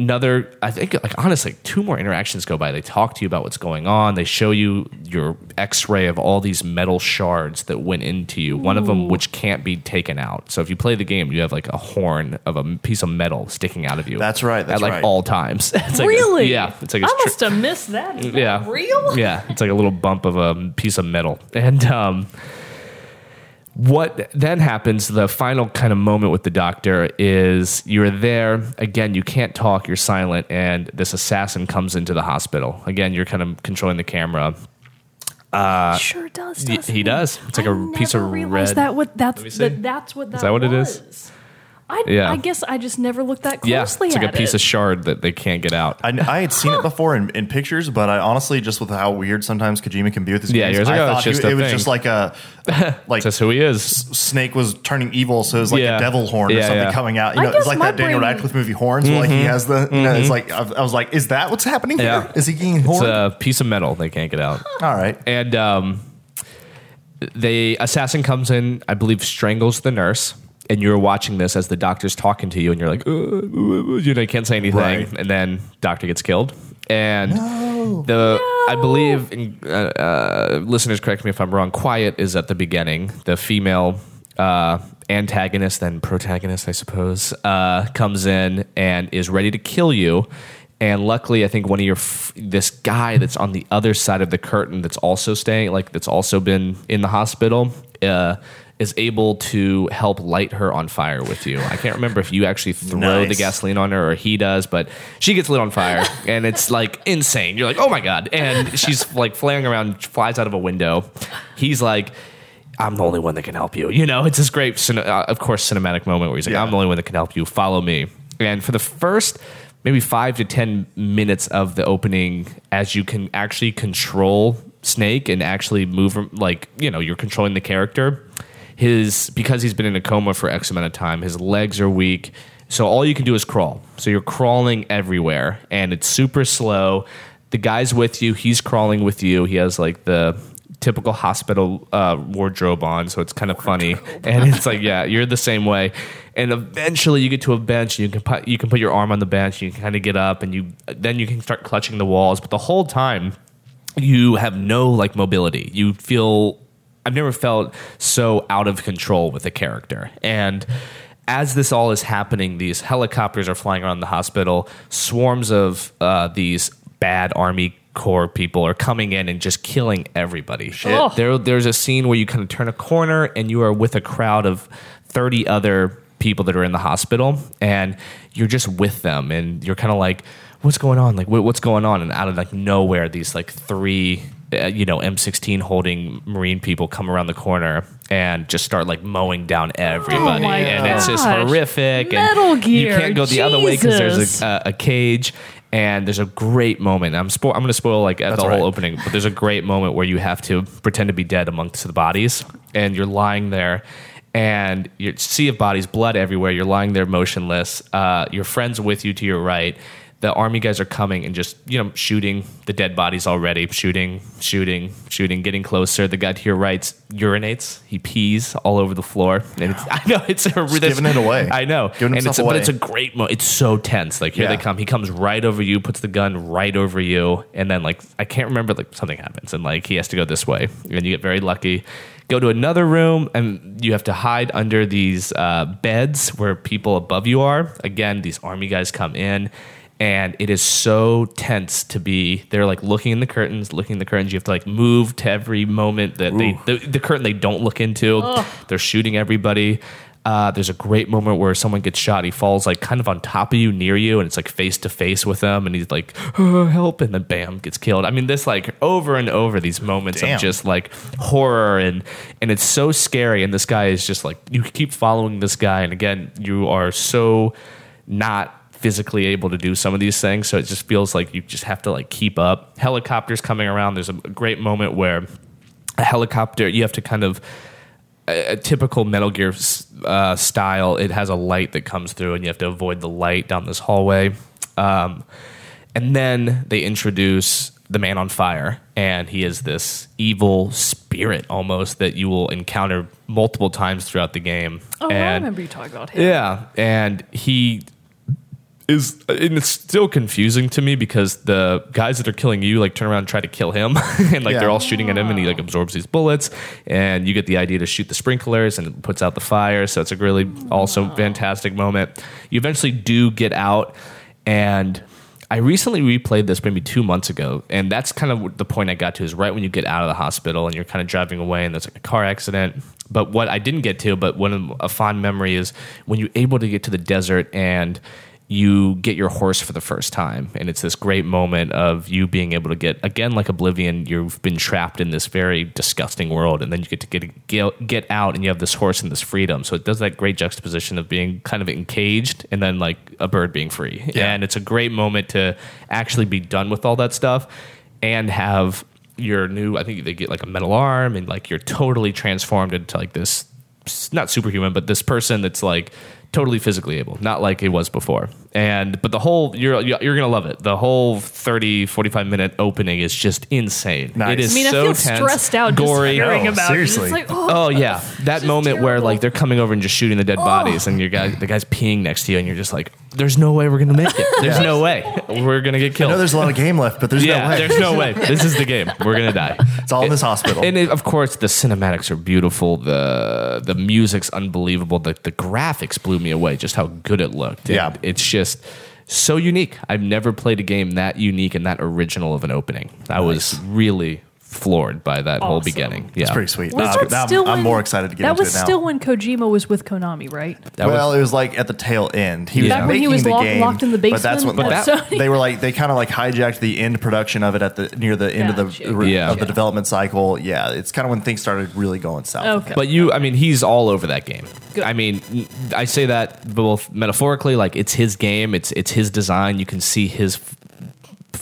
another i think like honestly two more interactions go by they talk to you about what's going on they show you your x-ray of all these metal shards that went into you one of them which can't be taken out so if you play the game you have like a horn of a piece of metal sticking out of you That's right, that's at like right. all times It's like a- really? yeah it's like a I stri- must have missed that. Is that yeah real? yeah it's like a little bump of a piece of metal and um what then happens the final kind of moment with the doctor is you're there again you can't talk you're silent and this assassin comes into the hospital again you're kind of controlling the camera uh, sure does. y- he does. It's like I a piece of red- That what that's that, that's what that that what it was. is? I, Yeah. I guess I just never looked that closely. yeah closely it's like a piece it. of shard that they can't get out I, I had seen it before in, in pictures, but I honestly just with how weird sometimes Kojima can be with his Yeah, games, you're like, I oh, thought just he- a it was thing. just like a like that's who he is Snake was turning evil, so it was like Yeah. a devil horn or something yeah. coming out. You I know, it's guess like my that Daniel brain- Radcliffe movie Horns, where like he has the you know, it's like I, I was like, is that what's happening here? Mm-hmm. Yeah. Is he getting it's horned? a piece of metal they can't get out All right. and um, the assassin comes in i believe strangles the nurse and you're watching this as the doctor's talking to you and you're like uh, uh, uh, you know you can't say anything. Right. and then doctor gets killed. And the i believe and, uh, uh, listeners correct me if i'm wrong quiet is at the beginning. The female uh, antagonist then protagonist i suppose uh, comes in and is ready to kill you. And luckily, I think one of your f- this guy that's on the other side of the curtain that's also staying, like that's also been in the hospital, uh, is able to help light her on fire with you. I can't remember if you actually throw the gasoline on her or he does, but she gets lit on fire, and it's like insane. You're like, oh my god! And she's like flaring around, flies out of a window. He's like. I'm the only one that can help you. You know, it's this great, cine- uh, of course, cinematic moment where he's like, Yeah. I'm the only one that can help you. Follow me. And for the first maybe five to 10 minutes of the opening, as you can actually control Snake and actually move like, you know, you're controlling the character, his, because he's been in a coma for X amount of time, his legs are weak. So all you can do is crawl. So you're crawling everywhere and it's super slow. The guy's with you, he's crawling with you. He has like the typical hospital uh, wardrobe on, so it's kind of funny. And it's like, yeah, you're the same way. And eventually, you get to a bench. And you can put you can put your arm on the bench. You can kind of get up, and you then you can start clutching the walls. But the whole time, you have no like mobility. You feel I've never felt so out of control with a character. And as this all is happening, these helicopters are flying around the hospital. Swarms of uh, these bad army corps people are coming in and just killing everybody. Oh. There, there's a scene where you kind of turn a corner and you are with a crowd of 30 other people that are in the hospital and you're just with them and you're kind of like what's going on like what, what's going on and out of like nowhere these like three uh, you know m16 holding marine people come around the corner and just start like mowing down everybody. Oh my and it's just horrific. Metal and you can't go the other way because there's a, a, a cage. And there's a great moment. I'm spo- i'm going to spoil like the whole right. opening but there's a great moment where you have to pretend to be dead amongst the bodies. And you're lying there. And you sea of bodies blood everywhere. You're lying there motionless. Uh, your friends with you to your right the army guys are coming and just you know shooting the dead bodies already shooting shooting shooting getting closer. The guy to your right urinates. He pees all over the floor. And it's, i know it's a giving it away. i know. Giving and it's a, but it's a great mo it's so tense. Like here Yeah. they come. He comes right over you puts the gun right over you and then like i can't remember like something happens and like he has to go this way. And you get very lucky. Go to another room and you have to hide under these uh, beds where people above you are. Again, these army guys come in. And it is so tense to be. They're like looking in the curtains, looking in the curtains. You have to like move to every moment that they the, the curtain they don't look into. They're shooting everybody. Uh, there's a great moment where someone gets shot. He falls like kind of on top of you, near you, and it's like face to face with them. And he's like, oh, "Help!" And then bam, gets killed. I mean, this like over and over these moments Damn. of just like horror and and it's so scary. And this guy is just like you keep following this guy, and again, you are so not physically able to do some of these things so it just feels like you just have to like keep up helicopters coming around there's a great moment where a helicopter you have to kind of a, a typical Metal Gear uh, style. It has a light that comes through, and you have to avoid the light down this hallway. Um, and then they introduce the man on fire, and he is this evil spirit almost that you will encounter multiple times throughout the game. Oh, I remember you talking about him. yeah, and he is, and it's still confusing to me because the guys that are killing you like turn around and try to kill him, and like Yeah. they're all shooting at him, and he like absorbs these bullets, and you get the idea to shoot the sprinklers, and it puts out the fire. So it's a really also fantastic moment. You eventually do get out, and I recently replayed this maybe two months ago, and that's kind of the point I got to is right when you get out of the hospital and you're kind of driving away, and there's like a car accident. But what I didn't get to, but one of a fond memory is when you're able to get to the desert and you get your horse for the first time. And it's this great moment of you being able to get again like oblivion you've been trapped in this very disgusting world and then you get to get get, get out and you have this horse and this freedom. So it does that great juxtaposition of being kind of encaged and then like a bird being free. Yeah. and it's a great moment to actually be done with all that stuff and have your new i think they get like a metal arm and like you're totally transformed into like this not superhuman, but this person that's like totally physically able, not like it was before. And but the whole you're you're going to love it. The whole 30 45 minute opening is just insane. Nice. It is I mean, so I feel tense, stressed out gory. just hearing Oh, about seriously. it. Like, oh, Oh yeah, that Just moment where like they're coming over and just shooting the dead oh. bodies, and your guy, the guy's peeing next to you, and you're just like, "There's no way we're gonna make it. There's Yeah. no way we're gonna get killed I killed." know there's a lot of game left, but there's yeah, no way. there's no way. This is the game. We're gonna die. It's all in this hospital. And it, of course, the cinematics are beautiful. the The music's unbelievable. The the graphics blew me away. Just how good it looked. And Yeah. it's just so unique. I've never played a game that unique and that original of an opening. I was really floored by that whole Awesome. beginning. Yeah, It's pretty sweet. Was Now- that now I'm- still I'm, when- more excited to get That into was it now. still when Kojima was with Konami, right? That was- well, it was like at the tail end. He was Back when he making was the locked- game, locked in the basement, But that's basement what at that, Sony? they were like. They kind of like hijacked the end production of it at the near the end of Gotcha. the Yeah. of the development cycle. Yeah, it's kind of when things started really going south. Okay. But you, I mean, he's all over that game. Good. I mean, I say that both metaphorically, like it's his game, it's it's his design. You can see his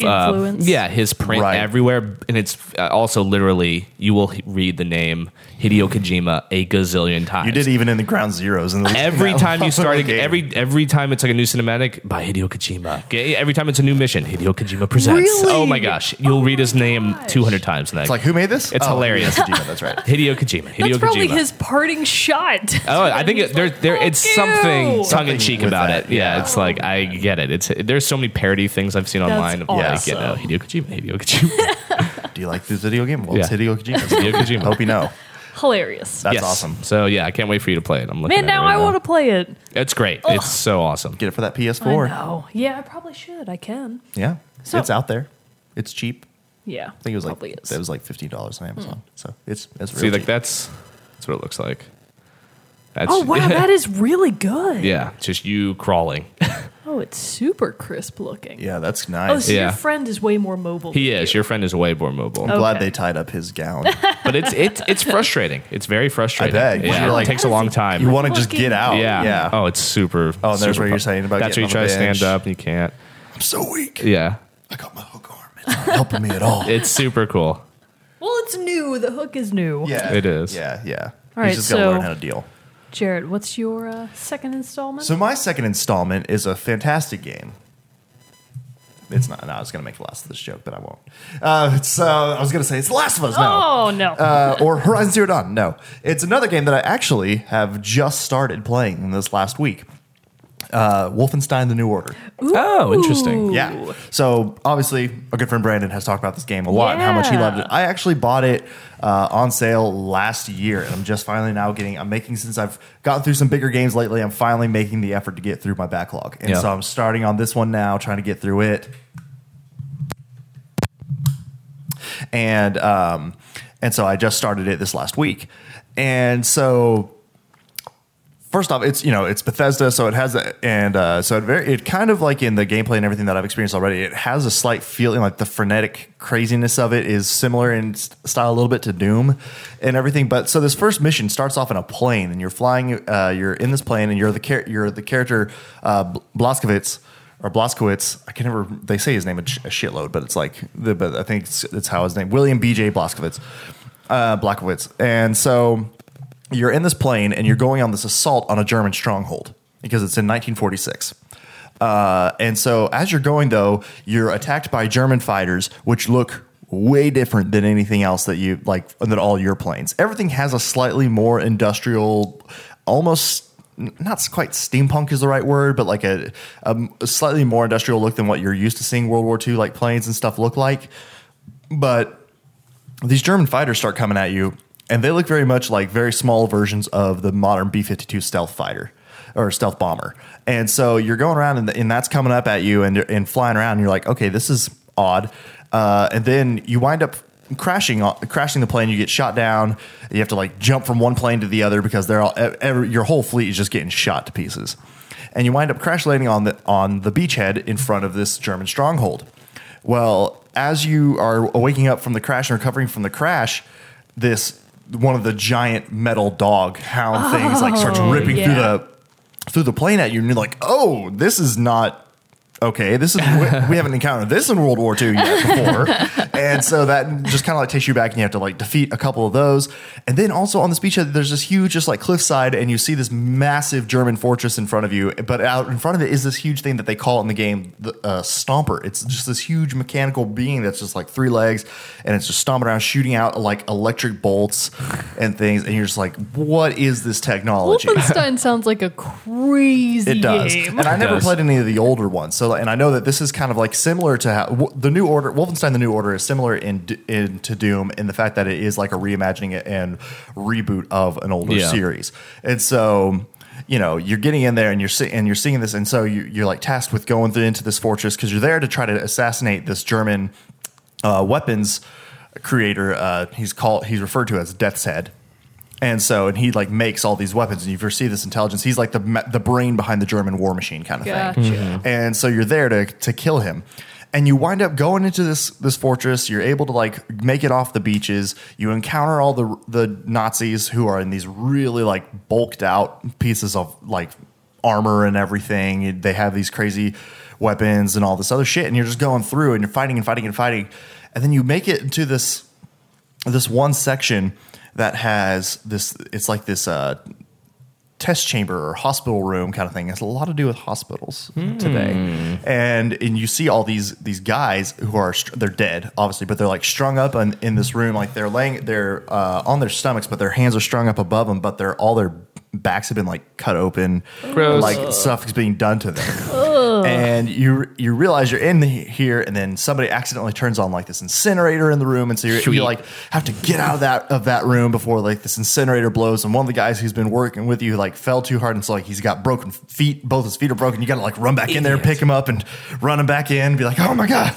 Influence. yeah, his print Right. everywhere, and it's uh, also literally you will h- read the name Hideo Kojima a gazillion times. You did even in the ground zeros. In the, Every that time you started, game. every every time it's like a new cinematic by Hideo Kojima. Okay, Every time it's a new mission, Hideo Kojima presents. Really? Oh my gosh, you'll read his name two hundred times. in It's like who made this? It's Oh, hilarious. Hideo Kojima, that's right. Hideo Kojima. Hideo That's probably his parting shot. Oh, I think it, there, there, it's you. something tongue in cheek about that, it. Yeah, yeah. it's like I get it. It's there's so many parody things I've seen That's online of like, you know, awesome. Hideo Kojima, Hideo Kojima, Do you like this video game? Well, it's Yeah. Hideo Kojima. Hideo Kojima. Hope you know. Hilarious. That's Yes. awesome. So yeah, I can't wait for you to play it. I'm looking. Man, at it now right I want to play it. It's great. It's so awesome. Get it for that PS4. know. Yeah, I probably should. I can. Yeah, So- it's out there. It's cheap. Yeah. I think it was like is. it was like fifteen dollars on Amazon. Hmm. So it's it's See, real like that's that's what it looks like. Oh, that's, Oh wow, that is really good. yeah, just you crawling. Oh, it's super crisp looking. Yeah, that's nice. Oh, nice. so Yeah. your friend is way more mobile. he than is. you. Your friend is way more mobile, I'm glad Okay. they tied up his gown. but it's it's it's frustrating. It's very frustrating. bet. Yeah, You're it like- takes a long time. You want to just get out. yeah. yeah. Oh, it's super. Oh, and there's super where you're fun. saying about That's where you getting try on to the stand bench. up and you can't. I'm so weak. Yeah, I got my hook arm. It's not helping me at all. it's super cool. Well, it's new. The hook is new. yeah, It is. Yeah, yeah. All right, He's just got to so- learn how to deal. Jared, what's your uh, second installment? So my second installment is a fantastic game. It's not. No, I was going to make the last of this joke, but I won't. Uh, it's. Uh, I was going to say it's The Last of Us. No. oh no. uh, or Horizon Zero Dawn. No, it's another game that I actually have just started playing this last week. Uh, Wolfenstein: The New Order. Oh, interesting. Yeah. So obviously, our good friend Brandon has talked about this game a lot and how much he Yeah. loved it. I actually bought it uh, on sale last year, and I'm just finally now getting. I'm making since I've gotten through some bigger games lately. I'm finally making the effort to get through my backlog, and Yeah. so I'm starting on this one now, trying to get through it. And um, and so I just started it this last week, and so first off, it's you know it's Bethesda, so it has a, and uh, so it very it kind of like in the gameplay and everything that I've experienced already, it has a slight feeling like the frenetic craziness of it is similar in style a little bit to Doom and everything. But so this first mission starts off in a plane, and you're flying, uh, you're in this plane, and you're the char- you're the character uh. Or Blazkowicz, I can never. They say his name a, sh- a shitload, but it's like, the, but I think it's, it's how his name. William B.J. Blazkowicz, uh, Blazkowicz, and so you're in this plane and you're going on this assault on a German stronghold because it's in 1946. Uh, and so as you're going though, you're attacked by German fighters, which look way different than anything else that you like than all your planes. Everything has a slightly more industrial, almost not quite steampunk is the right word, but like a, a slightly more industrial look than what you're used to seeing World War II like planes and stuff look like. But these German fighters start coming at you, and they look very much like very small versions of the modern B 52 stealth fighter or stealth bomber. And so you're going around, and, and that's coming up at you and, and flying around, and you're like, okay, this is odd. Uh, and then you wind up crashing crashing the plane you get shot down you have to like jump from one plane to the other because they're all every, your whole fleet is just getting shot to pieces and you wind up crash landing on the on the beachhead in front of this german stronghold well, as you are waking up from the crash and recovering from the crash, this one of the giant metal dog hound things like starts oh, ripping through the through the plane at you, and you're like, "Oh, this is not okay. This is we, we haven't encountered this in World War II yet before." and so that just kind of like takes you back, and you have to like defeat a couple of those. And then also on this beachhead, there's this huge, just like cliffside, and you see this massive German fortress in front of you. But out in front of it is this huge thing that they call in the game the uh, Stomper. It's just this huge mechanical being that's just like three legs, and it's just stomping around, shooting out like electric bolts and things. And you're just like, "What is this technology?" Wolfenstein sounds like a crazy It does, game. and I never played any of the older ones. So, and I know that this is kind of like similar to how the new order, Wolfenstein: The New Order, is similar in, in to Doom in the fact that it is like a reimagining and reboot of an older Yeah. series. And so, you know, you're getting in there and you're see- and you're seeing this, and so you, you're like tasked with going through into this fortress because you're there to try to assassinate this German uh, weapons creator. Uh, he's called he's referred to as Death's Head. And so, and he like makes all these weapons, and you foresee this intelligence. He's like the the brain behind the German war machine kind of Gotcha. thing. And so you're there to to kill him, and you wind up going into this this fortress. You're able to like make it off the beaches. You encounter all the the Nazis who are in these really like bulked out pieces of like armor and everything. They have these crazy weapons and all this other shit, and you're just going through and you're fighting and fighting and fighting, and then you make it into this this one section that has this it's like this uh test chamber or hospital room kind of thing. It's a lot to do with hospitals today, and and you see all these these guys who are str- they're dead obviously, but they're like strung up in, in this room, like they're laying they're uh, on their stomachs, but their hands are strung up above them, but they're all their backs have been like cut open, Gross. like stuff is being done to them. And you you realize you're in the, here, and then somebody accidentally turns on like this incinerator in the room, and so you're, you like have to get out of that of that room before like this incinerator blows. And one of the guys who's been working with you like fell too hard, and so like he's got broken feet. Both his feet are broken. You got to like run back in there, pick him up, and run him back in. Be like, oh my god.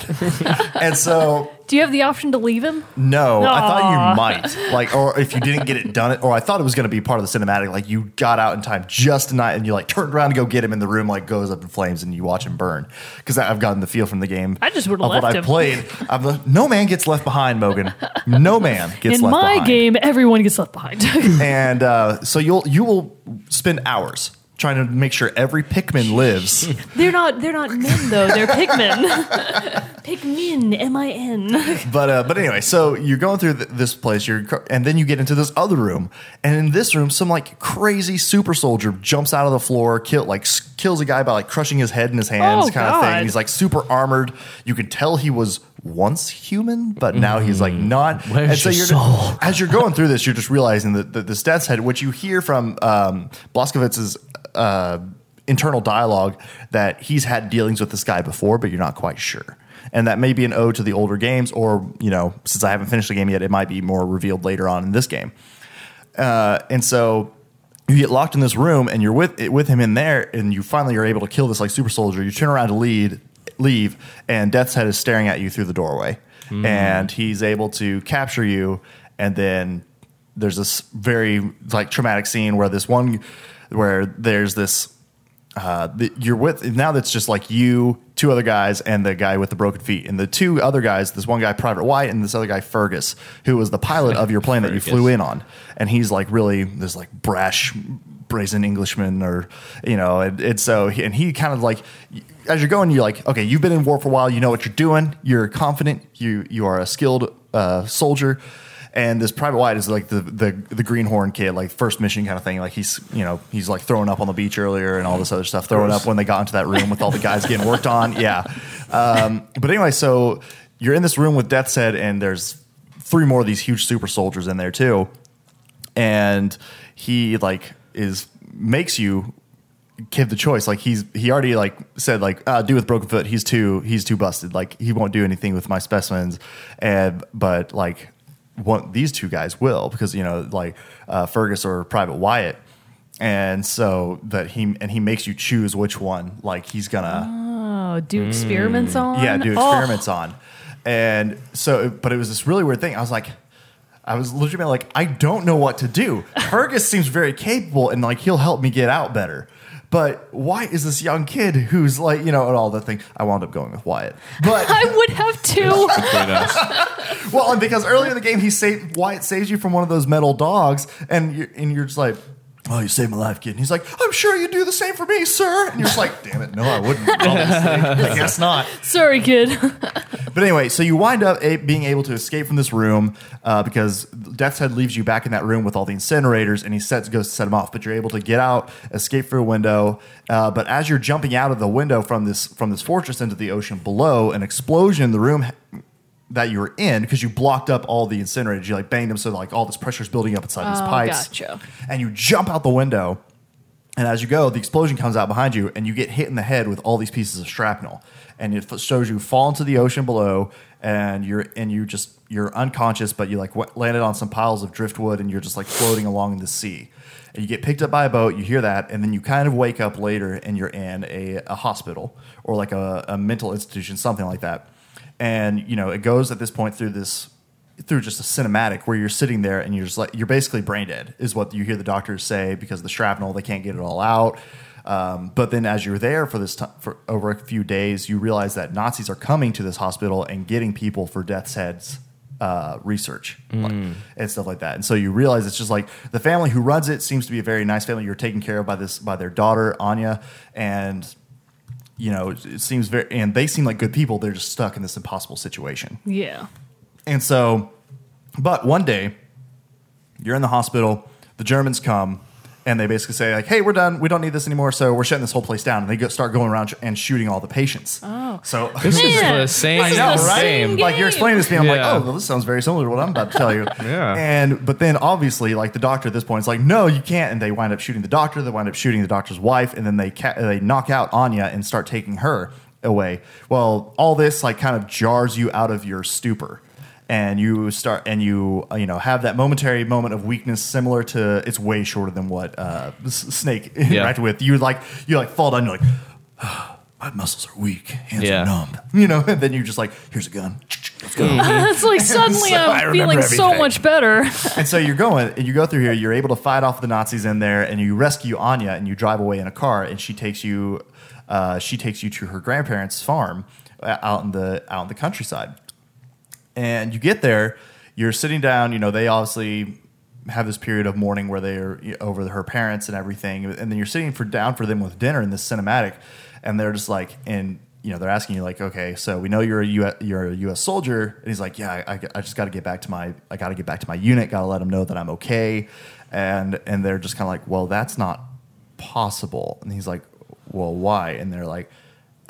and so Do you have the option to leave him? no, I thought you might. Like, or if you didn't get it done, or I thought it was going to be part of the cinematic. Like, you got out in time just tonight, and you like turned around to go get him, and the room like goes up in flames, and you watch him burn. Because I've gotten the feel from the game. I just of what left I him. played. I've, le- no man gets left behind, Morgan. No man gets In left behind. In my game, everyone gets left behind. and uh, so you'll you will spend hours trying to make sure every Pikmin lives. they're not. They're not men though. They're Pikmin. Pikmin. M I N. But uh, but anyway, so you're going through th- this place, you're and then you get into this other room, and in this room, some like crazy super soldier jumps out of the floor, kill like s- kills a guy by like crushing his head in his hands, Oh, kind of thing. He's like super armored. You can tell he was once human, but now he's like not. Where's and so your you're soul? as you're going through this, you're just realizing that, that this death's head, which you hear from um, Blazkowicz's uh, internal dialogue that he's had dealings with this guy before, but you're not quite sure. And that may be an ode to the older games, or you know, since I haven't finished the game yet, it might be more revealed later on in this game. Uh, and so you get locked in this room, and you're with with him in there, and you finally are able to kill this like super soldier. You turn around to lead, leave, and Death's Head is staring at you through the doorway, and he's able to capture you. And then there's this very like traumatic scene where this one, where there's this uh, the, you're with now that's just like you, two other guys, and the guy with the broken feet, and the two other guys. This one guy, Private Wyatt, and this other guy, Fergus, who was the pilot of your plane that you flew in on, and he's like really this like brash, brazen Englishman, or you know, and, and so and he kind of like as you're going, you're like, okay, you've been in war for a while, you know what you're doing, you're confident, you you are a skilled uh, soldier. And this private Wyatt is like the, the the greenhorn kid, like first mission kind of thing. Like he's you know he's like throwing up on the beach earlier and all this other stuff. Throwing up when they got into that room with all the guys getting worked on. Yeah. Um, but anyway, so you're in this room with Death's Head, and there's three more of these huge super soldiers in there too. And he like is makes you give the choice. Like he's he already like said like uh, do with broken foot. He's too he's too busted. Like he won't do anything with my specimens. And but like one these two guys will because you know like uh, Fergus or Private Wyatt. And so that he and he makes you choose which one like he's gonna Oh, do experiments on? yeah, do Oh, experiments on. And so, but it was this really weird thing. I was like, I was legitimately like, I don't know what to do. Fergus seems very capable and like he'll help me get out better. But why is this young kid who's like, you know, and all that thing? I wound up going with Wyatt. But I would have too. Well, and because earlier in the game he saved Wyatt saves you from one of those metal dogs, and you're, and you're just like. Oh, you saved my life, kid. And he's like, I'm sure you'd do the same for me, sir. And you're just like, damn it, no, I wouldn't. Obviously. I guess not. Sorry, kid. But anyway, so you wind up a- being able to escape from this room uh, because Death's Head leaves you back in that room with all the incinerators, and he sets goes to set them off. But you're able to get out, escape through a window. Uh, but as you're jumping out of the window from this from this fortress into the ocean below, an explosion in the room that you were in because you blocked up all the incinerators. You like banged them, so like all this pressure is building up inside these Oh, pipes. gotcha. And you jump out the window. And as you go, the explosion comes out behind you, and you get hit in the head with all these pieces of shrapnel. And it shows you fall into the ocean below, and you're and you just you're unconscious, but you like w- landed on some piles of driftwood, and you're just like floating along in the sea. And you get picked up by a boat. You hear that, and then you kind of wake up later, and you're in a, a hospital or like a, a mental institution, something like that. And you know, it goes at this point through this through just a cinematic where you're sitting there and you're just like you're basically brain dead is what you hear the doctors say because of the shrapnel they can't get it all out. Um, but then as you're there for this time for over a few days you realize that nazis are coming to this hospital and getting people for death's heads uh, research like, and stuff like that. And so you realize it's just like the family who runs it seems to be a very nice family. You're taken care of by this by their daughter anya. And you know it seems very and they seem like good people they're just stuck in this impossible situation yeah. and so, but one day, you're in the hospital, the Germans come, and they basically say, like, hey, we're done. We don't need this anymore. So we're shutting this whole place down. And they go, start going around and shooting all the patients. Oh. So, This is the same. this I know, the right? same Like you're explaining this to me, I'm like, oh, well, this sounds very similar to what I'm about to tell you. Yeah. And but then obviously, like the doctor at this point is like, no, you can't. And they wind up shooting the doctor. They wind up shooting the doctor's wife, and then they ca- they knock out Anya and start taking her away. Well, all this like kind of jars you out of your stupor. And you start, and you uh, you know have that momentary moment of weakness, similar to it's way shorter than what uh, S- Snake interacted with. You like you like fall down, you're like, my muscles are weak, hands Yeah. are numb, you know. And then you're just like, here's a gun, let's go. It's like suddenly So I I'm remember feeling so much better. and so you're going and you go through here you're able to fight off the nazis in there and you rescue anya and you drive away in a car and she takes you uh, she takes you to her grandparents farm uh, out in the out in the countryside and you get there you're sitting down you know they obviously have this period of mourning where they're over her parents and everything and then you're sitting for down for them with dinner in this cinematic and they're just like and you know they're asking you like okay so we know you're a US, you're a US soldier and he's like yeah I, I just got to get back to my I got to get back to my unit got to let them know that I'm okay and and they're just kind of like well that's not possible and he's like well why? And they're like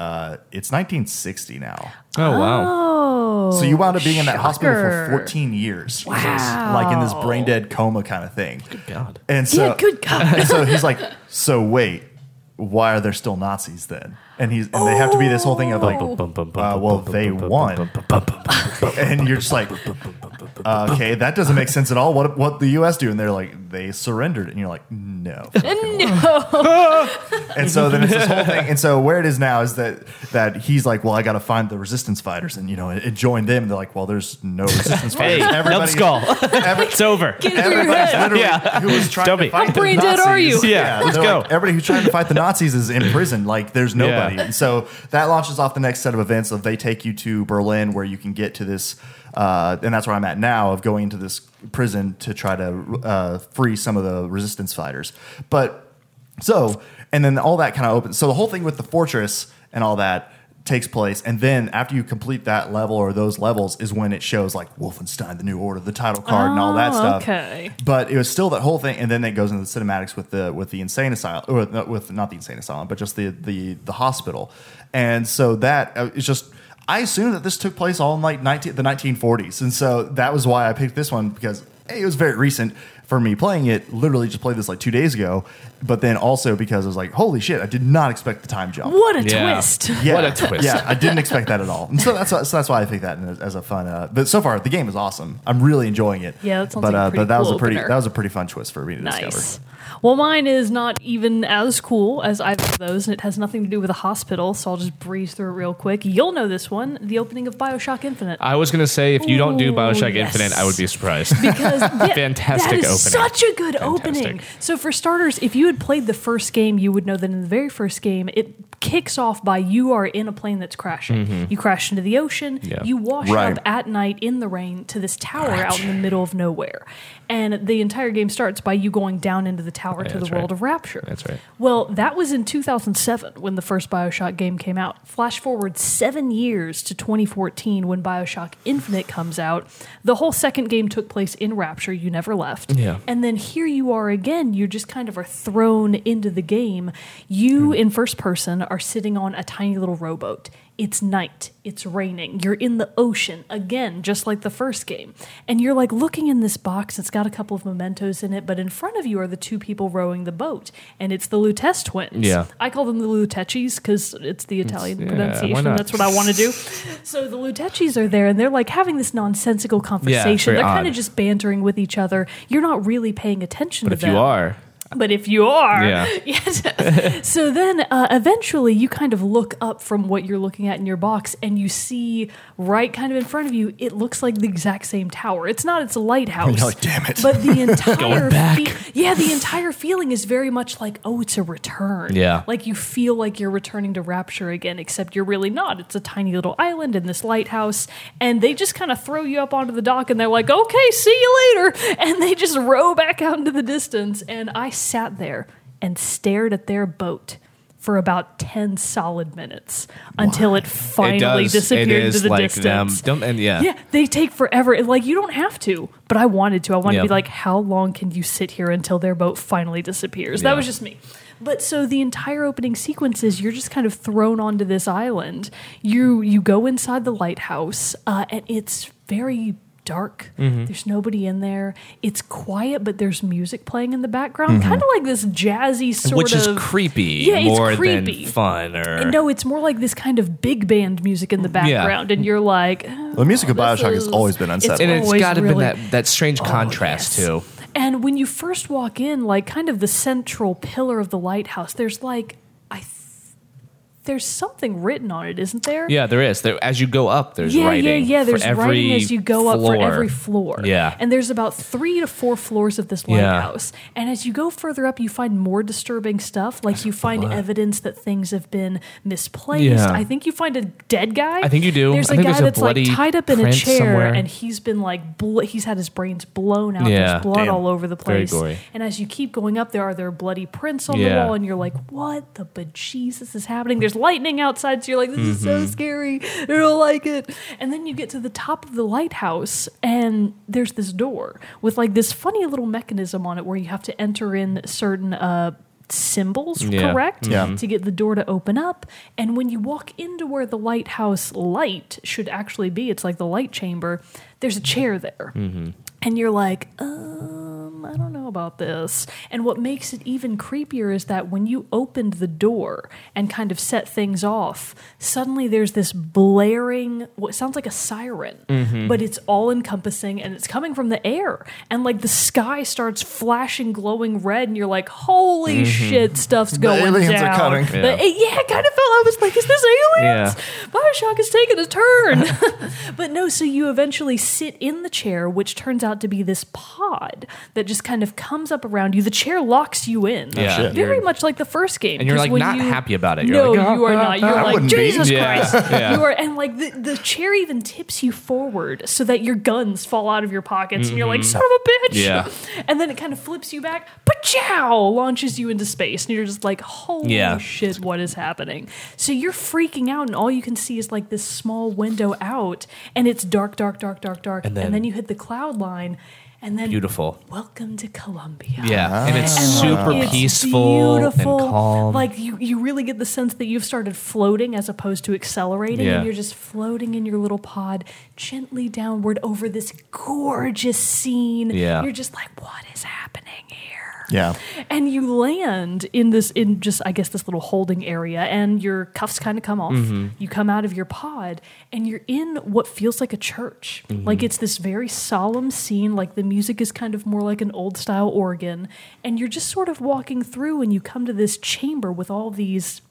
uh, it's 1960 now Oh wow. Oh. so you wound up being in that hospital for shocker. 14 years. Wow. Like in this brain dead coma kind of thing. Good God. And so, Yeah, good God. and so he's like, so wait, why are there still Nazis then? And he's and they have to be this whole thing of like, uh, well, they won, and you're just like, Uh, okay, that doesn't make sense at all. What what the U.S. do? And they're like, they surrendered, and you're like, no, no. and so then it's this whole thing. And so where it is now is that that he's like, well, I got to find the resistance fighters, and you know, it, it joined them. And they're like, well, there's no resistance Hey, fighters. numbskull. every- it's over. Get into your Everybody's head. literally Yeah. who was trying Tell to me. fight How the brain Nazis. dead are you? Yeah, let's they're go. like, everybody who's trying to fight the Nazis is in prison. Like there's nobody. Yeah. And so that launches off the next set of events. Of they take you to Berlin, where you can get to this, uh, and that's where I'm at now. Of going into this prison to try to uh, free some of the resistance fighters. But so, and then all that kind of opens. So the whole thing with the fortress and all that takes place, and then after you complete that level or those levels is when it shows like Wolfenstein: The New Order, the title card, and all that Oh, stuff. okay. But it was still that whole thing, and then it goes into the cinematics with the with the insane asylum, or with not the insane asylum, but just the the the hospital, and so that uh, it's just. I assume that this took place all in like 19, the 1940s, and so that was why I picked this one because it was very recent for me playing it. Literally, just played this like two days ago, but then also because I was like, holy shit, I did not expect the time jump. What a Yeah. twist. Yeah. What a twist. Yeah, I didn't expect that at all. And so that's why, so that's why I think that as, as a fun. Uh, but so far, the game is awesome. I'm really enjoying it. Yeah, that sounds but, like a uh, pretty but that was cool a pretty opener. that was a pretty fun twist for me to discover. Nice. Well, mine is not even as cool as either of those, and it has nothing to do with a hospital, so I'll just breeze through it real quick. You'll know this one the opening of Bioshock Infinite. I was gonna say if you don't do Ooh, Bioshock yes. Infinite, I would be surprised. because yeah, Fantastic that is opening. Such a good Fantastic. opening. So for starters, if you had played the first game, you would know that in the very first game, it kicks off by you are in a plane that's crashing. You crash into the ocean. Mm-hmm. Yeah. You wash Right. up at night in the rain to this tower out in the middle of nowhere, and the entire game starts by you going down into the tower Yeah, to the that's world of Rapture. That's right. Well, that was in 2007 when the first Bioshock game came out. Flash forward seven years to 2014 when Bioshock Infinite comes out. The whole second game took place in Rapture. You never left. Yeah. And then here you are again. You just kind of are thrown into the game. You, Hmm. in first person, are sitting on a tiny little rowboat. It's night. It's raining. You're in the ocean again, just like the first game. And you're like looking in this box. It's got a couple of mementos in it, but in front of you are the two people rowing the boat, and it's the Lutece twins. Yeah. I call them the Luteccis because it's the Italian yeah, pronunciation. That's what I want to do. So the Luteccis are there, and they're like having this nonsensical conversation. very they're kind of just bantering with each other. You're not really paying attention to them. But to if them. you are, But if you are, Yeah. yes. so then uh, eventually you kind of look up from what you're looking at in your box and you see right kind of in front of you, it looks like the exact same tower. It's not, it's a lighthouse. You're like, "Damn it." But the entire back. fe- yeah, the entire feeling is very much like, oh, it's a return. Yeah. Like you feel like you're returning to Rapture again, except you're really not. It's a tiny little island in this lighthouse, and they just kind of throw you up onto the dock and they're like, okay, see you later. And they just row back out into the distance. And I sat there and stared at their boat. For about ten solid minutes until it finally it does. disappeared into the like distance. them. And yeah, Yeah, they take forever. Like you don't have to, but I wanted to. I wanted to be like, how long can you sit here until their boat finally disappears? That was just me. But so the entire opening sequence is you're just kind of thrown onto this island. You you go inside the lighthouse, uh, and it's very dark. Mm-hmm. There's nobody in there. It's quiet, but there's music playing in the Mm-hmm. background, kind of like this jazzy sort of. which is creepy Yeah, it's more creepy. than fun. Or And no, it's more like this kind of big band music in the background, and you're like, The music of this Bioshock has always been it's unsettling. and it's got to really- been that that strange contrast yes. too. And when you first walk in, like kind of the central pillar of the lighthouse, there's like I th- there's something written on it, isn't there? Yeah, there is. There, as you go up, there's yeah, writing. yeah, yeah. for There's every writing as you go up for every floor. Yeah. And there's about three to four floors of this lighthouse. Yeah. lighthouse. And as you go further up, you find more disturbing stuff. Like you find evidence that things have been misplaced. Yeah. I think you find a dead guy. I think you do. There's I a think guy there's a that's like tied up in a chair somewhere. and he's been like, bl- he's had his brains blown out. Yeah. There's blood Damn. all over the Very place. gory. And as you keep going up, there are there bloody prints on the wall, and you're like, "What the bejesus is happening?" There's lightning outside, so you're like, "This is Mm-hmm. so scary. I don't like it." And then you get to the top of the lighthouse, and there's this door with like this funny little mechanism on it where you have to enter in certain. Uh, symbols Yeah. correct Yeah. to get the door to open up and when you walk into where the lighthouse light should actually be it's like the light chamber there's a chair there Mm-hmm. and you're like um I don't know about this. And what makes it even creepier is that when you opened the door and kind of set things off, suddenly there's this blaring, what sounds like a siren, Mm-hmm. but it's all encompassing and it's coming from the air. And like the sky starts flashing, glowing red, and you're like, holy shit, stuff's going Mm-hmm. aliens are down. coming. The- Yeah. yeah, it kind of felt, I was like, is this aliens? Yeah. Bioshock is taking a turn. but no, so you eventually sit in the chair, which turns out to be this pod that just kind of comes up around you. The chair locks you in. Yeah. shit. Very You're- much like the first game. And you're, 'cause like, when not you- happy about it. You're no, like, you are not. You're I like, wouldn't be. Jesus Yeah, Christ. yeah. You are, and like the, the chair even tips you forward so that your guns fall out of your pockets and you're like, son of a bitch. Mm-hmm. Yeah. And then it kind of flips you back, pachow, launches you into space. And you're just like, holy Yeah. shit, what is happening? So you're freaking out, and all you can see is like this small window out, and it's dark, dark, dark, dark, dark. And And then- then, you hit the cloud line, and then Beautiful. welcome to Columbia. Yeah. And it's And, super like, it's peaceful beautiful. and calm. Like you, you really get the sense that you've started floating as opposed to accelerating, Yeah. and you're just floating in your little pod gently downward over this gorgeous scene. Yeah. You're just like, what is happening here? Yeah. And you land in this, in just, I guess, this little holding area, and your cuffs kind of come off. Mm-hmm. You come out of your pod, and you're in what feels like a church. Mm-hmm. Like it's this very solemn scene, like the music is kind of more like an old style organ. And you're just sort of walking through, and you come to this chamber with all these.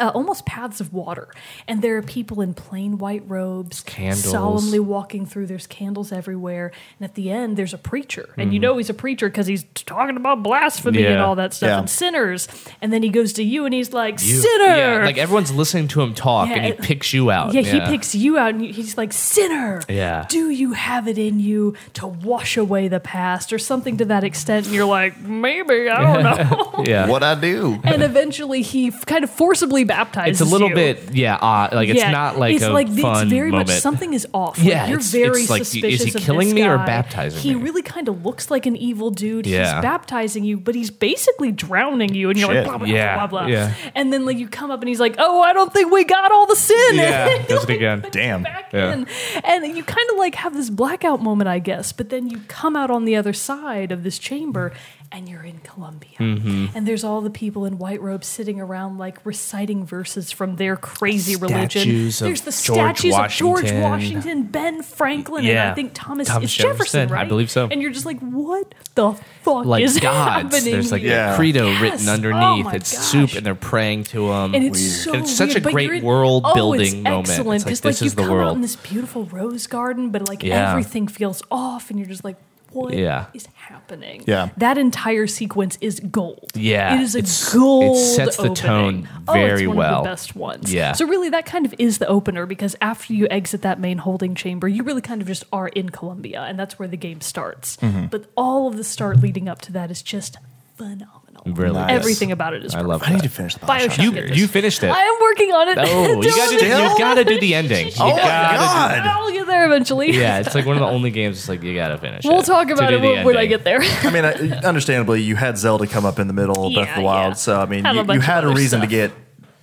Uh, almost paths of water, and there are people in plain white robes, Candles. solemnly walking through. There's candles everywhere, and at the end, there's a preacher, and Mm-hmm. you know he's a preacher because he's talking about blasphemy and all that stuff Yeah. and sinners. And then he goes to you, and he's like, You- "Sinner!" Yeah. Like everyone's listening to him talk Yeah, and he it- picks you out. yeah, he picks you out, and he's like, "Sinner, Yeah. do you have it in you to wash away the past, or something to that extent?" And you're like, "Maybe I don't know." Yeah. What I do? and eventually, he f- kind of forcibly baptizes It's a little you. bit, yeah. Like it's Yeah, not like it's a like fun it's very moment. much something is off. Yeah, you're it's- very it's like, is he suspicious of killing me or baptizing He me? He really kind of looks like an evil dude. Yeah. He's baptizing you, but he's basically drowning you, and you're Shit. like, blah, blah, Yeah, blah, blah, blah. yeah. And then like you come up, and he's like, "Oh, I don't think we got all the sin." Yeah, does it again. Damn. Yeah. in. And you kind of like have this blackout moment, I guess. But then you come out on the other side of this chamber. And you're in Columbia. Mm-hmm. And there's all the people in white robes sitting around, like reciting verses from their crazy religion. Of There's the George statues of George Washington. Washington, Ben Franklin, and I think Thomas, Thomas it's Jefferson, Jefferson, I believe so. And you're just like, what the fuck like is gods. happening? There's like here? Yeah. a credo Yes. written Oh underneath. my it's gosh. soup, and they're praying to him. And it's so And it's such weird, a great you're in- world oh, building it's moment. It's like, this like you is the come out world. in this beautiful rose garden, but like Yeah. everything feels off, and you're just like, what is Yeah. happening? Yeah. that entire sequence is gold. Yeah, it is a it's- it sets the opening. tone oh, very it's one well. Of the best ones. Yeah. So really, that kind of is the opener because after you exit that main holding chamber, you really kind of just are in Columbia, and that's where the game starts. Mm-hmm. But all of the start leading up to that is just phenomenal. Really Nice. Everything about it is I love I need that. to finish the Bioshock. Bioshock. You series. you finished it. I am working on it. Oh, you gotta, do, you gotta do the ending. You Oh my gotta God. I'll get there eventually. Yeah, it's like one of the only games. It's like you gotta finish. We'll it talk to about do it the when, when I ending. get there. I mean, uh, understandably, you had Zelda come up in the middle of Breath of Yeah, the Wild, yeah. so I mean, Have a you, bunch you of had a other reason to stuff. get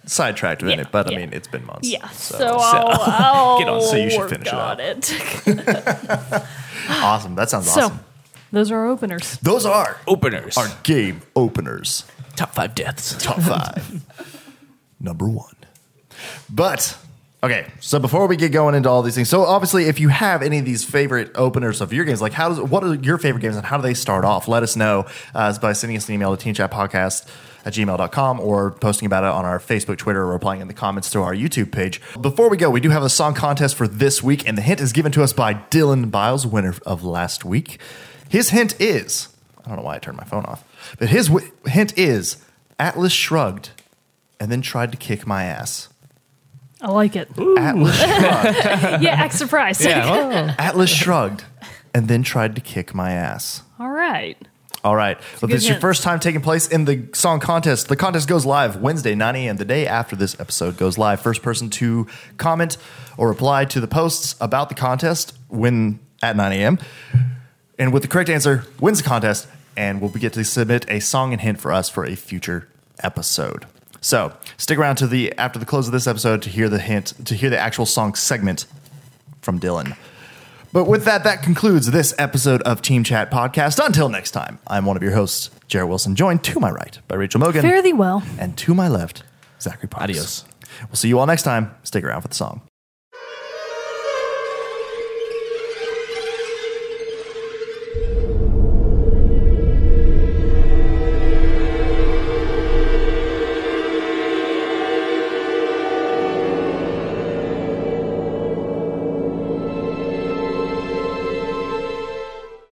sidetracked in Yeah, it. But I yeah. mean, it's been months. yeah. So, I'll, I'll Get on, so you should work finish it on up. it. awesome. That sounds So, awesome. Those are our openers. Those are Openers. our game openers. top five deaths. Top five. Number one. But okay, so before we get going into all these things, so obviously, if you have any of these favorite openers of your games, like how does what are your favorite games and how do they start off? Let us know uh, by sending us an email to teenchatpodcast at gmail.com or posting about it on our Facebook, Twitter, or replying in the comments to our YouTube page. Before we go, we do have a song contest for this week, and the hint is given to us by Dylan Biles, winner of last week. His hint is I don't know why I turned my phone off, but his w- hint is Atlas shrugged and then tried to kick my ass. I like it. Atlas shrugged. yeah, act surprised. Yeah. Atlas shrugged and then tried to kick my ass. All right. All right. Well, good this is your hint. first time taking place in the song contest. The contest goes live Wednesday, 9 a.m., the day after this episode goes live. First person to comment or reply to the posts about the contest win at 9 a.m. And with the correct answer, wins the contest, and we'll get to submit a song and hint for us for a future episode. So stick around to the after the close of this episode to hear the hint, to hear the actual song segment from Dylan. But with that, that concludes this episode of Team Chat Podcast. Until next time, I'm one of your hosts, Jared Wilson, joined to my right by Rachel Morgan. Fare thee well. And to my left, Zachary Parks. Adios. We'll see you all next time. Stick around for the song.